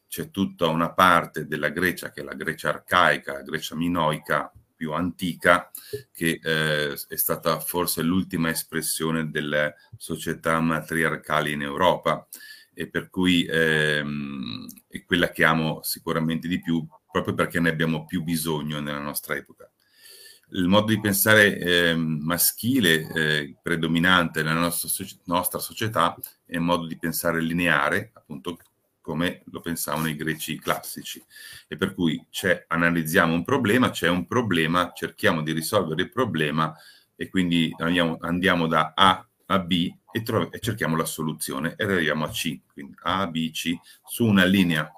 c'è tutta una parte della Grecia che è la Grecia arcaica, la Grecia minoica più antica, che eh, è stata forse l'ultima espressione delle società matriarcali in Europa e per cui ehm, è quella che amo sicuramente di più proprio perché ne abbiamo più bisogno nella nostra epoca. Il modo di pensare eh, maschile eh, predominante nella nostra, nostra, società è il modo di pensare lineare, appunto come lo pensavano i greci classici. E per cui analizziamo un problema, c'è un problema, cerchiamo di risolvere il problema e quindi andiamo, andiamo da A a B e, trov- e cerchiamo la soluzione e arriviamo a C, quindi A, B, C, su una linea.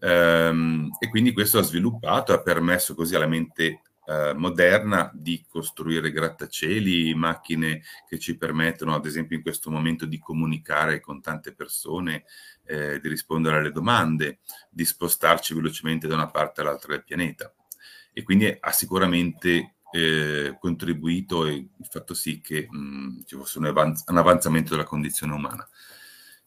Ehm, e quindi questo ha sviluppato, ha permesso così alla mente eh, moderna di costruire grattacieli, macchine che ci permettono, ad esempio in questo momento, di comunicare con tante persone, eh, di rispondere alle domande, di spostarci velocemente da una parte all'altra del pianeta. E quindi ha sicuramente eh, contribuito e fatto sì che mh, ci fosse un, avanz- un, avanzamento della condizione umana.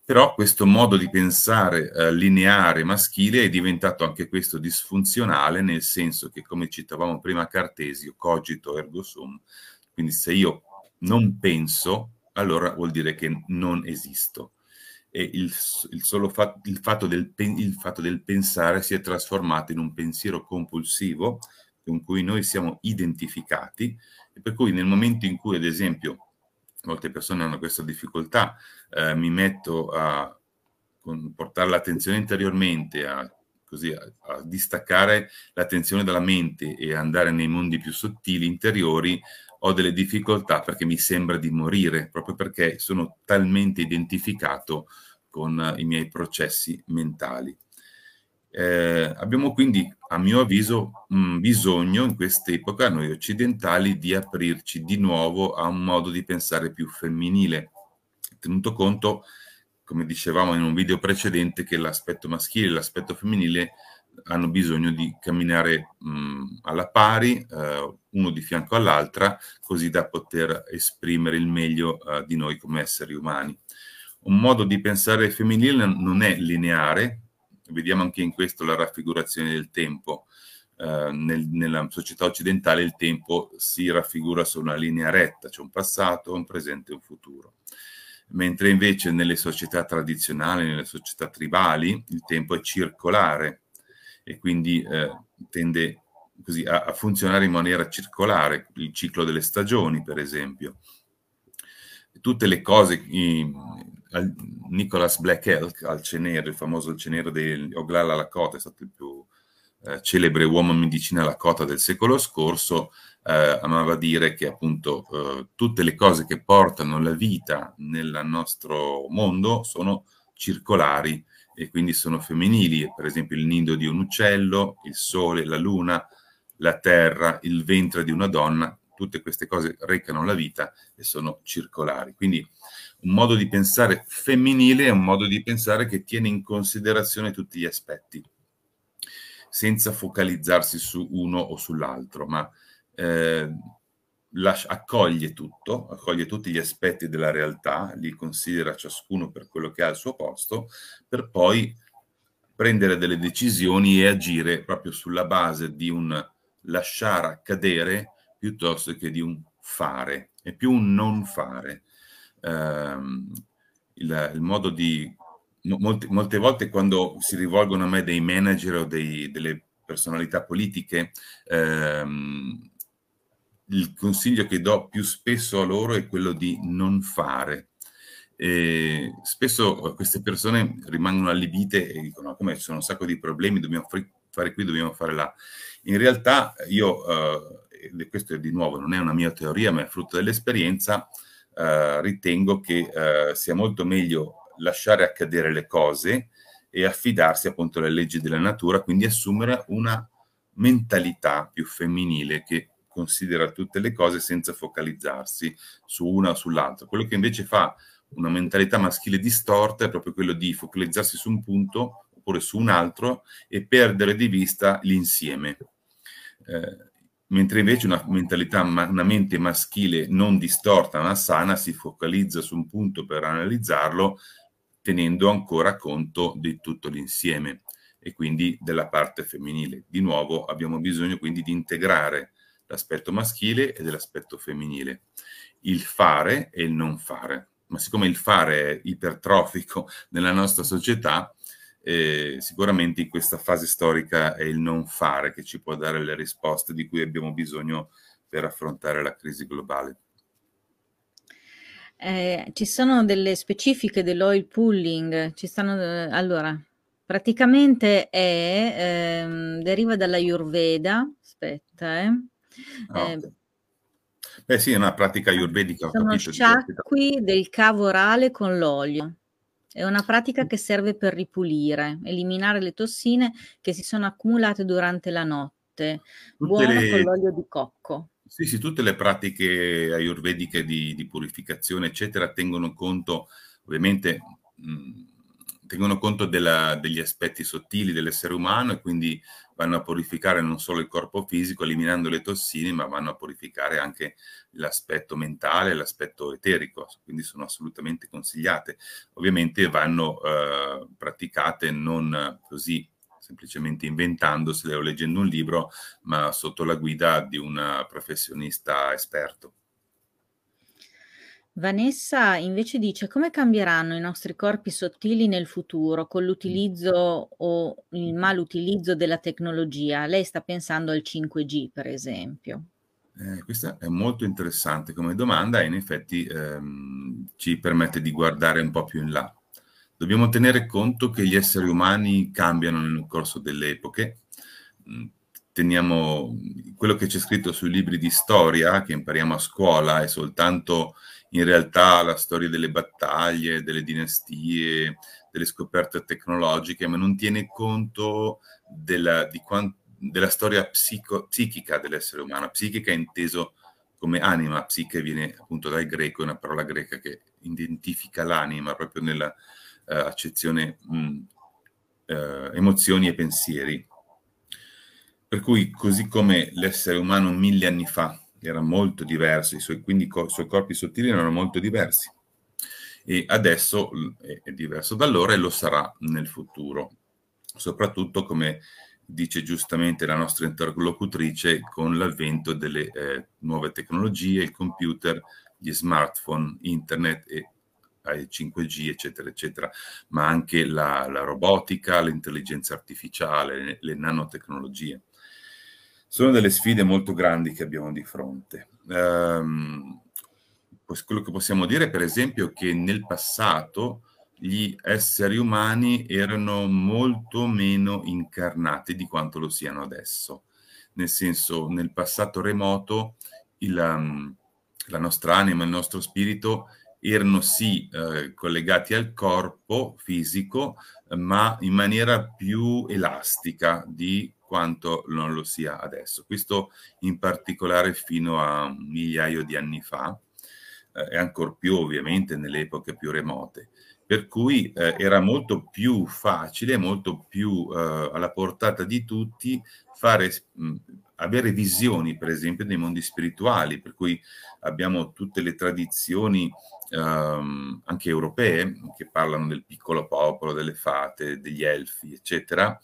Però questo modo di pensare eh, lineare maschile è diventato anche questo disfunzionale, nel senso che, come citavamo prima Cartesio, cogito ergo sum, quindi se io non penso, allora vuol dire che non esisto. E il, il solo fa- il fatto, del, il fatto del pensare si è trasformato in un pensiero compulsivo, con cui noi siamo identificati e per cui nel momento in cui, ad esempio, molte persone hanno questa difficoltà, eh, mi metto a portare l'attenzione interiormente, a, così, a, a distaccare l'attenzione dalla mente e andare nei mondi più sottili, interiori, ho delle difficoltà perché mi sembra di morire, proprio perché sono talmente identificato con i miei processi mentali. Eh, abbiamo quindi, a mio avviso, mh, bisogno in quest'epoca, noi occidentali, di aprirci di nuovo a un modo di pensare più femminile, tenuto conto, come dicevamo in un video precedente, che l'aspetto maschile e l'aspetto femminile hanno bisogno di camminare mh, alla pari, eh, uno di fianco all'altra, così da poter esprimere il meglio eh, di noi come esseri umani. Un modo di pensare femminile non è lineare, Vediamo anche in questo la raffigurazione del tempo. Uh, nel, nella società occidentale il tempo si raffigura su una linea retta, c'è un passato, un presente e un futuro. Mentre invece nelle società tradizionali, nelle società tribali, il tempo è circolare e quindi eh, tende così a, a, funzionare in maniera circolare, il ciclo delle stagioni, per esempio. Tutte le cose, al Nicholas Black Elk, al cenero, il famoso cenero di Oglala Lakota, è stato il più eh, celebre uomo medicina Lakota del secolo scorso, eh, amava dire che appunto eh, tutte le cose che portano la vita nel nostro mondo sono circolari e quindi sono femminili, per esempio il nido di un uccello, il sole, la luna, la terra, il ventre di una donna, tutte queste cose recano la vita e sono circolari. Quindi un modo di pensare femminile è un modo di pensare che tiene in considerazione tutti gli aspetti, senza focalizzarsi su uno o sull'altro, ma eh, lascia, accoglie tutto, accoglie tutti gli aspetti della realtà, li considera ciascuno per quello che ha al suo posto, per poi prendere delle decisioni e agire proprio sulla base di un lasciare accadere piuttosto che di un fare, è più un non fare. Eh, il, il, modo di... Molte, molte, volte quando si rivolgono a me dei manager o dei, delle personalità politiche, ehm, il consiglio che do più spesso a loro è quello di non fare. E spesso queste persone rimangono allibite e dicono: ah, come ci sono un sacco di problemi, dobbiamo fare qui, dobbiamo fare là. In realtà, io, eh, e questo di nuovo, non è una mia teoria, ma è frutto dell'esperienza, eh, ritengo che eh, sia molto meglio lasciare accadere le cose e affidarsi appunto alle leggi della natura, quindi assumere una mentalità più femminile che considera tutte le cose senza focalizzarsi su una o sull'altra. Quello che invece fa una mentalità maschile distorta è proprio quello di focalizzarsi su un punto oppure su un altro e perdere di vista l'insieme. Eh, mentre invece una mentalità, una mente maschile non distorta ma sana si focalizza su un punto per analizzarlo tenendo ancora conto di tutto l'insieme e quindi della parte femminile. Di nuovo abbiamo bisogno quindi di integrare l'aspetto maschile e dell'aspetto femminile, il fare e il non fare. Ma siccome il fare è ipertrofico nella nostra società, eh, sicuramente in questa fase storica è il non fare che ci può dare le risposte di cui abbiamo bisogno per affrontare la crisi globale. Eh, ci sono delle specifiche dell'oil pulling, ci stanno, eh, allora, praticamente è, ehm, deriva dalla Ayurveda, aspetta, eh. Ah, eh, Beh sì, è una pratica ayurvedica. Sono capito, sciacqui del cavo orale con l'olio. È una pratica che serve per ripulire, eliminare le tossine che si sono accumulate durante la notte. Tutte Buona le... con l'olio di cocco. Sì, sì, tutte le pratiche ayurvediche di, di purificazione, eccetera, tengono conto, ovviamente, mh, tengono conto della, degli aspetti sottili dell'essere umano e quindi vanno a purificare non solo il corpo fisico eliminando le tossine, ma vanno a purificare anche l'aspetto mentale, l'aspetto eterico, quindi sono assolutamente consigliate. Ovviamente vanno eh, praticate non così semplicemente inventandosele o leggendo un libro, ma sotto la guida di un professionista esperto. Vanessa invece dice: "Come cambieranno i nostri corpi sottili nel futuro con l'utilizzo o il malutilizzo della tecnologia?" Lei sta pensando al 5G, per esempio. Eh, questa è molto interessante come domanda e in effetti, ehm, ci permette di guardare un po' più in là. Dobbiamo tenere conto che gli esseri umani cambiano nel corso delle epoche. Teniamo quello che c'è scritto sui libri di storia che impariamo a scuola è soltanto in realtà la storia delle battaglie, delle dinastie, delle scoperte tecnologiche, ma non tiene conto della, quant- della storia psico- psichica dell'essere umano. Psichica è inteso come anima, psiche viene appunto dal greco, è una parola greca che identifica l'anima proprio nella uh, accezione mh, uh, emozioni e pensieri. Per cui, così come l'essere umano mille anni fa era molto diverso, i suoi, quindi i suoi corpi sottili erano molto diversi. E adesso è diverso da allora e lo sarà nel futuro, soprattutto come dice giustamente la nostra interlocutrice, con l'avvento delle eh, nuove tecnologie, il computer, gli smartphone, internet e 5G, eccetera, eccetera, ma anche la, la robotica, l'intelligenza artificiale, le, le nanotecnologie. Sono delle sfide molto grandi che abbiamo di fronte. Um, quello che possiamo dire, per esempio, è che nel passato gli esseri umani erano molto meno incarnati di quanto lo siano adesso. Nel senso, nel passato remoto, il, um, la nostra anima, il nostro spirito erano sì eh, collegati al corpo fisico, ma in maniera più elastica di quanto non lo sia adesso. Questo in particolare fino a migliaio di anni fa eh, e ancora più ovviamente nelle epoche più remote. Per cui eh, era molto più facile, molto più eh, alla portata di tutti fare, mh, avere visioni, per esempio, dei mondi spirituali, per cui abbiamo tutte le tradizioni ehm, anche europee che parlano del piccolo popolo, delle fate, degli elfi, eccetera,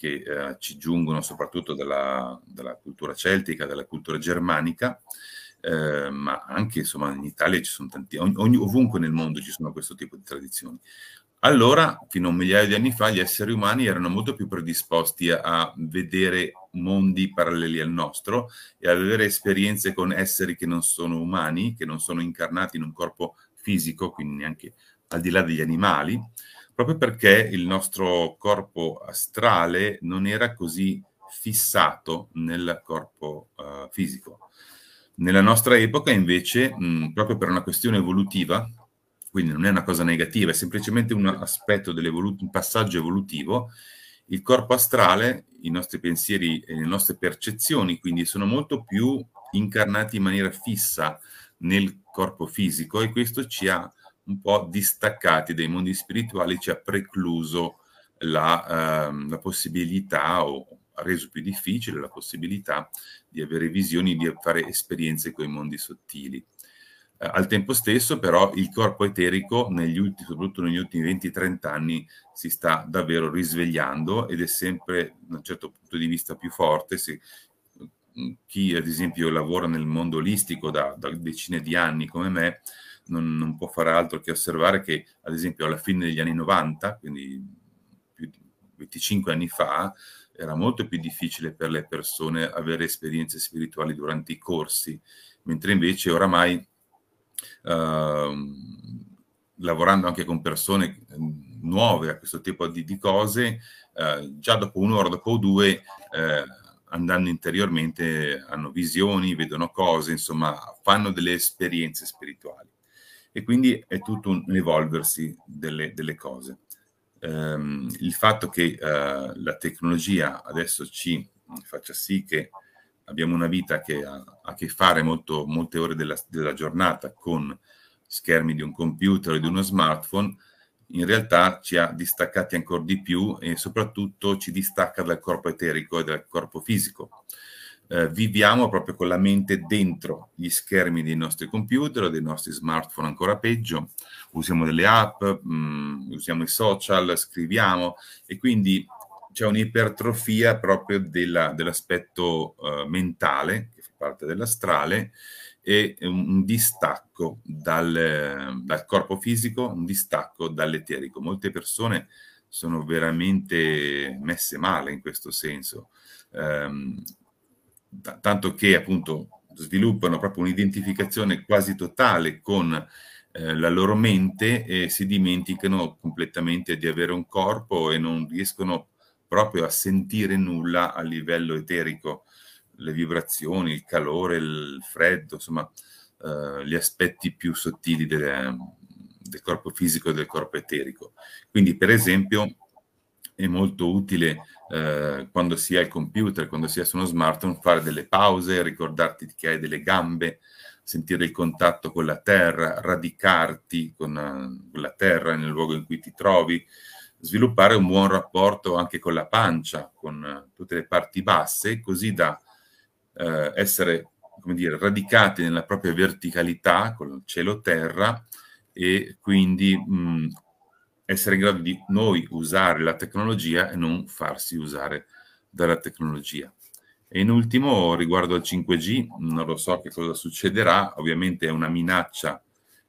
che eh, ci giungono soprattutto dalla, dalla, cultura celtica, dalla cultura germanica, eh, ma anche insomma in Italia ci sono tanti, ogni, ovunque nel mondo ci sono questo tipo di tradizioni. Allora, fino a un migliaio di anni fa, gli esseri umani erano molto più predisposti a, a vedere mondi paralleli al nostro e ad avere esperienze con esseri che non sono umani, che non sono incarnati in un corpo fisico, quindi neanche al di là degli animali, proprio perché il nostro corpo astrale non era così fissato nel corpo uh, fisico. Nella nostra epoca, invece, mh, proprio per una questione evolutiva, quindi non è una cosa negativa, è semplicemente un aspetto un passaggio evolutivo. Il corpo astrale, i nostri pensieri e le nostre percezioni, quindi sono molto più incarnati in maniera fissa nel corpo fisico e questo ci ha un po' distaccati dai mondi spirituali, ci ha precluso la, uh, la possibilità o ha reso più difficile la possibilità di avere visioni, di fare esperienze con i mondi sottili. Eh, al tempo stesso, però, il corpo eterico, negli ultimi, soprattutto negli ultimi 20-30 anni, si sta davvero risvegliando ed è sempre, da un certo punto di vista, più forte. Se, chi, ad esempio, lavora nel mondo olistico da, da decine di anni come me, non, non, può fare altro che osservare che, ad esempio, alla fine degli anni 90, quindi più di 25 anni fa, era molto più difficile per le persone avere esperienze spirituali durante i corsi, mentre invece oramai Ehm, lavorando anche con persone ehm, nuove a questo tipo di, di cose, eh, già dopo un'ora, dopo due, eh, andando interiormente, hanno visioni, vedono cose, insomma, fanno delle esperienze spirituali. E quindi è tutto un evolversi delle, delle cose. Um, il fatto che uh, la tecnologia adesso ci faccia sì che abbiamo una vita che ha a che fare molto, molte ore della, della giornata con schermi di un computer o di uno smartphone, in realtà ci ha distaccati ancora di più e soprattutto ci distacca dal corpo eterico e dal corpo fisico. Eh, viviamo proprio con la mente dentro gli schermi dei nostri computer dei nostri smartphone, ancora peggio. Usiamo delle app, mh, mm, usiamo i social, scriviamo e quindi c'è un'ipertrofia proprio della, dell'aspetto uh, mentale, che fa parte dell'astrale, e un, un distacco dal, dal, corpo fisico, un distacco dall'eterico. Molte persone sono veramente messe male in questo senso, um, t- tanto che appunto sviluppano proprio un'identificazione quasi totale con eh, la loro mente e si dimenticano completamente di avere un corpo e non riescono proprio a sentire nulla a livello eterico, le vibrazioni, il calore, il freddo, insomma, eh, gli aspetti più sottili delle, del corpo fisico e del corpo eterico. Quindi, per esempio, è molto utile eh, quando si ha il computer, quando si ha su uno smartphone, fare delle pause, ricordarti che hai delle gambe, sentire il contatto con la terra, radicarti con, uh, con la terra nel luogo in cui ti trovi, sviluppare un buon rapporto anche con la pancia, con eh, tutte le parti basse, così da eh, essere, come dire, radicati nella propria verticalità con il cielo-terra e quindi mh, essere in grado di noi usare la tecnologia e non farsi usare dalla tecnologia. E in ultimo, riguardo al 5G, non lo so che cosa succederà, ovviamente è una minaccia,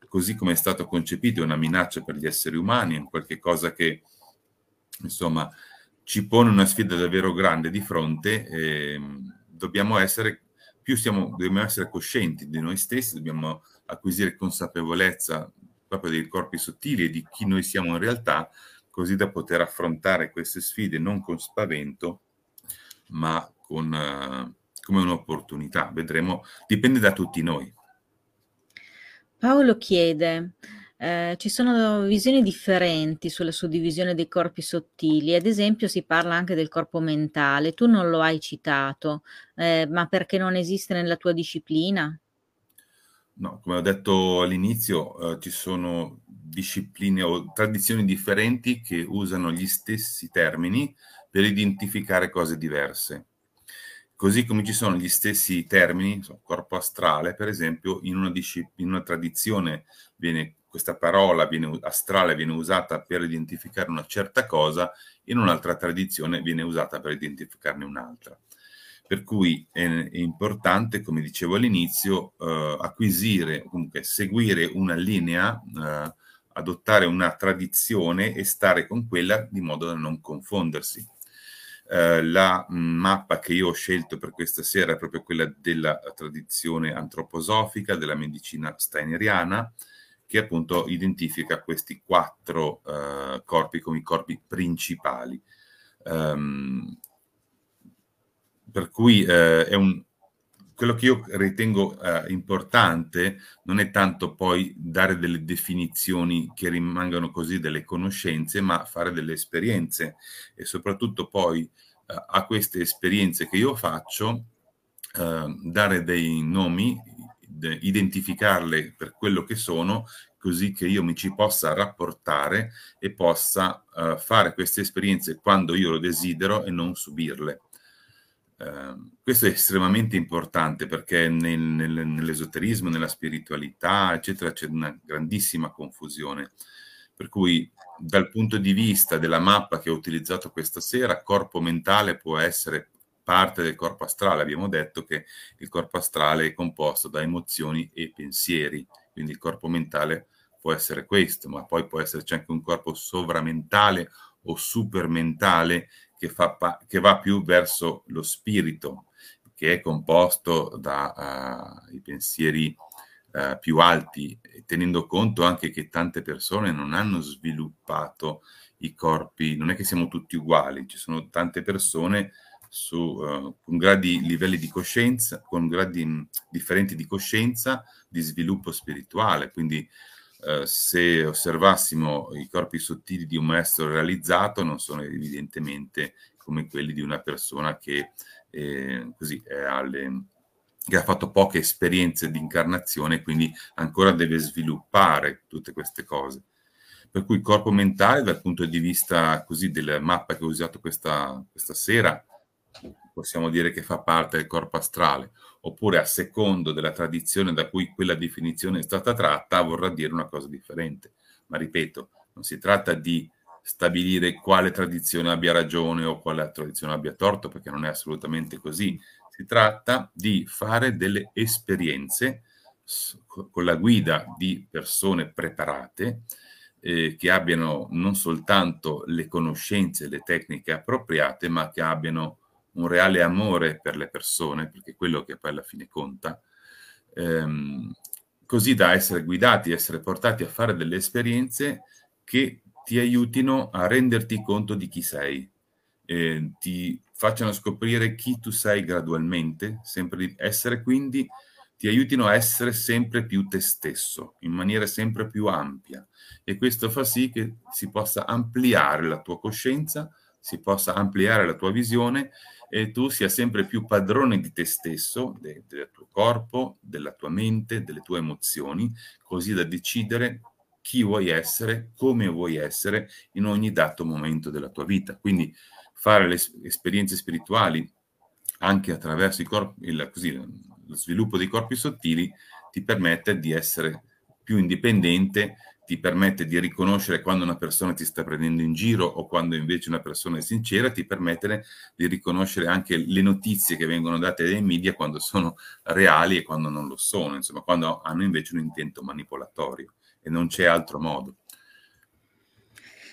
così come è stato concepito, è una minaccia per gli esseri umani, è qualche cosa che insomma, ci pone una sfida davvero grande di fronte e dobbiamo essere più siamo, dobbiamo essere coscienti di noi stessi, dobbiamo acquisire consapevolezza proprio dei corpi sottili e di chi noi siamo in realtà, così da poter affrontare queste sfide non con spavento, ma con, uh, come un'opportunità. Vedremo, dipende da tutti noi. Paolo chiede, eh, ci sono visioni differenti sulla suddivisione dei corpi sottili, ad esempio si parla anche del corpo mentale, tu non lo hai citato, eh, ma perché non esiste nella tua disciplina? No, come ho detto all'inizio, eh, ci sono discipline o tradizioni differenti che usano gli stessi termini per identificare cose diverse. Così come ci sono gli stessi termini, corpo astrale, per esempio, in una, in una tradizione viene, questa parola viene, astrale viene usata per identificare una certa cosa, in un'altra tradizione viene usata per identificarne un'altra. Per cui è, è importante, come dicevo all'inizio, eh, acquisire, comunque seguire una linea, eh, adottare una tradizione e stare con quella di modo da non confondersi eh, la mappa che io ho scelto per questa sera è proprio quella della tradizione antroposofica, della medicina steineriana, che appunto identifica questi quattro eh, corpi come i corpi principali. Um, per cui eh, è un, quello che io ritengo eh, importante non è tanto poi dare delle definizioni che rimangano così delle conoscenze, ma fare delle esperienze e soprattutto poi eh, a queste esperienze che io faccio eh, dare dei nomi, de, identificarle per quello che sono, così che io mi ci possa rapportare e possa eh, fare queste esperienze quando io lo desidero e non subirle. Ehm, questo è estremamente importante perché nel, nel, nell'esoterismo, nella spiritualità, eccetera, c'è una grandissima confusione. Per cui dal punto di vista della mappa che ho utilizzato questa sera, corpo mentale può essere parte del corpo astrale. Abbiamo detto che il corpo astrale è composto da emozioni e pensieri, quindi il corpo mentale può essere questo, ma poi può esserci anche un corpo sovramentale o supermentale che, fa, che va più verso lo spirito, che è composto dai uh, pensieri uh, più alti, tenendo conto anche che tante persone non hanno sviluppato i corpi, non è che siamo tutti uguali, ci sono tante persone su, uh, con gradi livelli di coscienza, con gradi mh, differenti di coscienza, di sviluppo spirituale, quindi Uh, se osservassimo i corpi sottili di un maestro realizzato, non sono evidentemente come quelli di una persona che, eh, così, alle, che ha fatto poche esperienze di incarnazione e quindi ancora deve sviluppare tutte queste cose. Per cui il corpo mentale, dal punto di vista così della mappa che ho usato questa, questa sera, possiamo dire che fa parte del corpo astrale oppure a secondo della tradizione da cui quella definizione è stata tratta, vorrà dire una cosa differente. Ma ripeto, non si tratta di stabilire quale tradizione abbia ragione o quale tradizione abbia torto, perché non è assolutamente così. Si tratta di fare delle esperienze con la guida di persone preparate eh, che abbiano non soltanto le conoscenze, le tecniche appropriate, ma che abbiano un reale amore per le persone, perché è quello che poi alla fine conta, ehm, così da essere guidati, essere portati a fare delle esperienze che ti aiutino a renderti conto di chi sei, eh, ti facciano scoprire chi tu sei gradualmente, sempre essere quindi ti aiutino a essere sempre più te stesso, in maniera sempre più ampia. E questo fa sì che si possa ampliare la tua coscienza, si possa ampliare la tua visione e tu sia sempre più padrone di te stesso, de, del tuo corpo, della tua mente, delle tue emozioni, così da decidere chi vuoi essere, come vuoi essere in ogni dato momento della tua vita. Quindi fare le esperienze spirituali anche attraverso corpi, il, così, lo sviluppo dei corpi sottili ti permette di essere più indipendente ti permette di riconoscere quando una persona ti sta prendendo in giro o quando invece una persona è sincera, ti permette di riconoscere anche le notizie che vengono date dai media quando sono reali e quando non lo sono, insomma, quando hanno invece un intento manipolatorio e non c'è altro modo.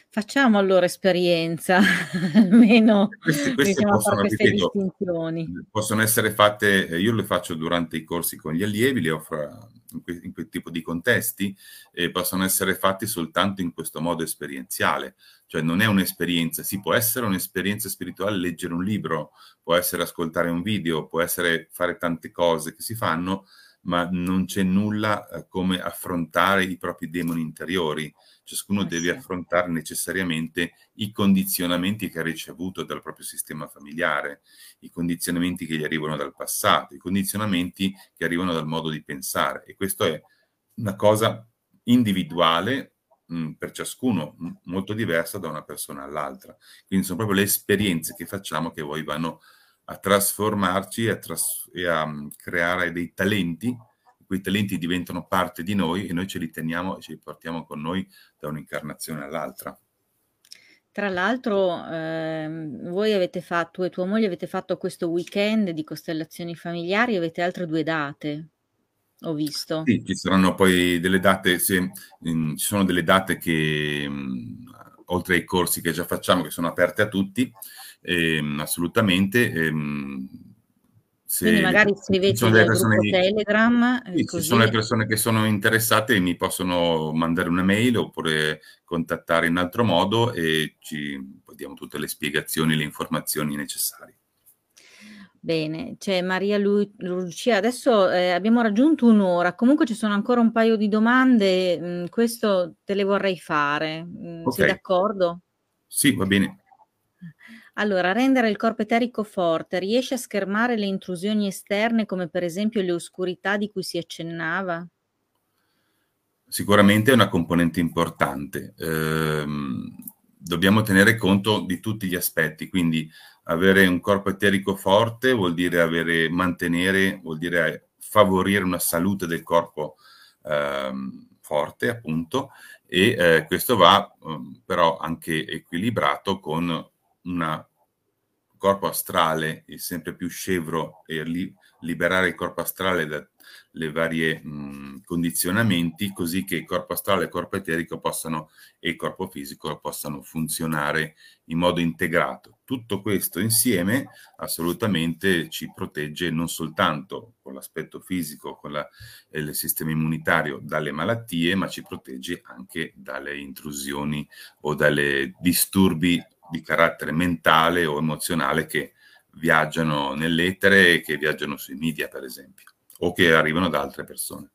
Facciamo allora esperienza, almeno Queste queste far possono queste ripeto, distinzioni. possono essere fatte ehm, io le faccio durante i corsi con gli allievi, le offro in que in quel tipo di contesti, e possono essere fatti soltanto in questo modo esperienziale. Cioè non è un'esperienza, sì, può essere un'esperienza spirituale leggere un libro, può essere ascoltare un video, può essere fare tante cose che si fanno, ma non c'è nulla eh, come affrontare i propri demoni interiori. Ciascuno Eh deve affrontare necessariamente i condizionamenti che ha ricevuto dal proprio sistema familiare, i condizionamenti che gli arrivano dal passato, i condizionamenti che arrivano dal modo di pensare. E questo è una cosa individuale mh, per ciascuno, m- molto diversa da una persona all'altra. Quindi sono proprio le esperienze che facciamo che poi vanno a trasformarci e a, tras- e a um, creare dei talenti. Quei talenti diventano parte di noi e noi ce li teniamo e ce li portiamo con noi da un'incarnazione all'altra. Tra l'altro, ehm, voi avete fatto tu e tua moglie avete fatto questo weekend di costellazioni familiari, avete altre 2 date, ho visto. Sì, ci saranno poi delle date, se, mh, ci sono delle date che, mh, oltre ai corsi che già facciamo, che sono aperte a tutti, ehm, assolutamente. Ehm, Quindi se magari scrivetegli sono delle al persone, Telegram, sì, ehm, ci sono le così persone che sono interessate mi possono mandare una mail oppure contattare in altro modo e ci diamo tutte le spiegazioni, le informazioni necessarie. Bene, c'è Maria Lu Lucia. Adesso, ehm, abbiamo raggiunto 1 ora, comunque ci sono ancora un paio di domande, mhmm, questo te le vorrei fare. Sei Okay. d'accordo? Sì, va bene. Allora, rendere il corpo eterico forte riesce a schermare le intrusioni esterne, come per esempio le oscurità di cui si accennava? Sicuramente è una componente importante. Ehm, dobbiamo tenere conto di tutti gli aspetti, quindi avere un corpo eterico forte vuol dire avere mantenere, vuol dire favorire una salute del corpo, ehm, forte appunto, e, ehm, questo va, uhm, però anche equilibrato con una corpo astrale e sempre più scevro e li liberare il corpo astrale dalle varie, mhmm, condizionamenti, così che il corpo astrale il corpo eterico possano e il corpo fisico possano funzionare in modo integrato. Tutto questo insieme assolutamente ci protegge non soltanto con l'aspetto fisico, con la ehm, il sistema immunitario dalle malattie, ma ci protegge anche dalle intrusioni o dalle disturbi di carattere mentale o emozionale che viaggiano nell'etere e che viaggiano sui media, per esempio, o che arrivano da altre persone.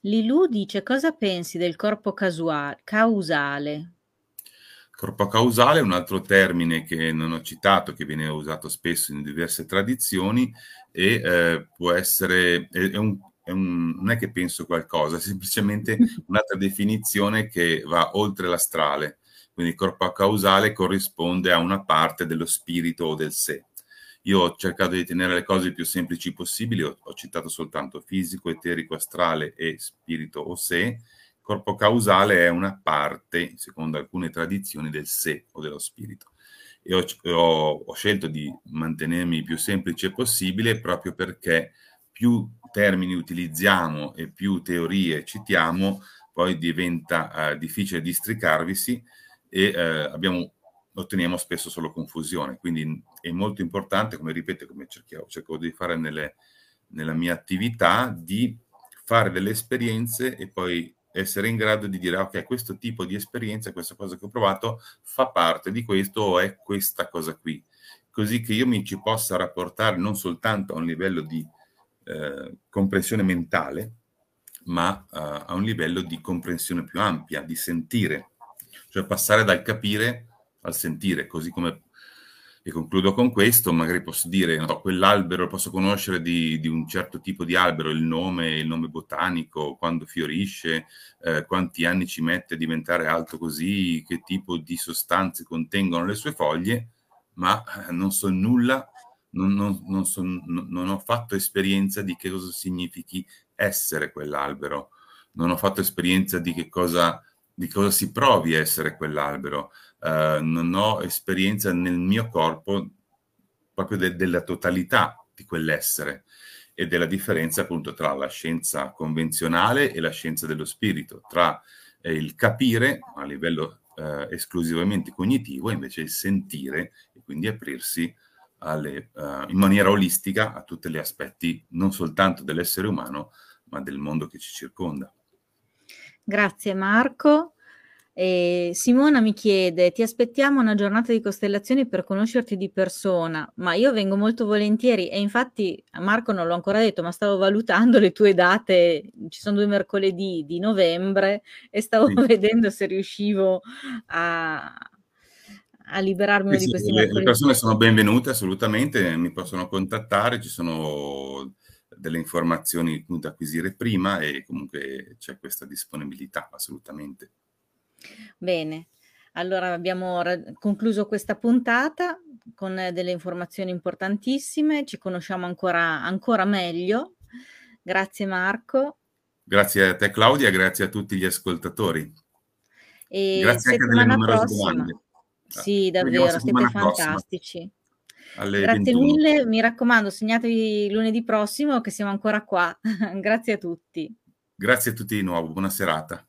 Lilù dice: "Cosa pensi del corpo casua causale?" Corpo causale è un altro termine che non ho citato, che viene usato spesso in diverse tradizioni e, ehm, può essere è è un è un non è che penso qualcosa, è semplicemente un'altra definizione che va oltre l'astrale. Quindi il corpo causale corrisponde a una parte dello spirito o del sé. Io ho cercato di tenere le cose il più semplici possibili, ho, ho citato soltanto fisico, eterico, astrale e spirito o sé. Corpo causale è una parte, secondo alcune tradizioni, del sé o dello spirito. E ho, ho, ho scelto di mantenermi il più semplice possibile proprio perché più termini utilizziamo e più teorie citiamo, poi diventa eh, difficile districarvisi e eh, abbiamo, otteniamo spesso solo confusione. Quindi è molto importante, come ripeto, come cerchiamo, cerco di fare nelle, nella mia attività, di fare delle esperienze e poi essere in grado di dire ok, questo tipo di esperienza, questa cosa che ho provato fa parte di questo o è questa cosa qui, così che io mi ci possa rapportare non soltanto a un livello di eh, comprensione mentale, ma uh, a un livello di comprensione più ampia, di sentire, cioè passare dal capire al sentire, così come e concludo con questo, magari posso dire, no, quell'albero, posso conoscere di, di, un certo tipo di albero, il nome, il nome botanico, quando fiorisce, eh, quanti anni ci mette a diventare alto così, che tipo di sostanze contengono le sue foglie, ma eh, non so nulla, non, non, non, so, non ho fatto esperienza di che cosa significhi essere quell'albero, non ho fatto esperienza di che cosa, di cosa si provi a essere quell'albero. Uh, non ho esperienza nel mio corpo proprio de- della totalità di quell'essere e della differenza appunto tra la scienza convenzionale e la scienza dello spirito, tra eh, il capire a livello eh, esclusivamente cognitivo, invece il sentire e quindi aprirsi alle, uh, in maniera olistica a tutti gli aspetti non soltanto dell'essere umano, ma del mondo che ci circonda. Grazie Marco. E Simona mi chiede, ti aspettiamo una giornata di costellazioni per conoscerti di persona, ma io vengo molto volentieri e infatti Marco non l'ho ancora detto, ma stavo valutando le tue date, ci sono due mercoledì di novembre e stavo sì. vedendo se riuscivo a, a liberarmi sì, di questi sì, le, le persone sono benvenute assolutamente, mi possono contattare, ci sono delle informazioni da acquisire prima e comunque c'è questa disponibilità assolutamente. Bene, allora abbiamo concluso questa puntata con delle informazioni importantissime, ci conosciamo ancora, ancora meglio. Grazie Marco. Grazie a te Claudia, grazie a tutti gli ascoltatori. E grazie anche delle numerose prossima. domande. Sì, davvero, siete fantastici. Grazie 21. mille, mi raccomando, segnatevi lunedì prossimo che siamo ancora qua. Grazie a tutti. Grazie a tutti di nuovo, buona serata.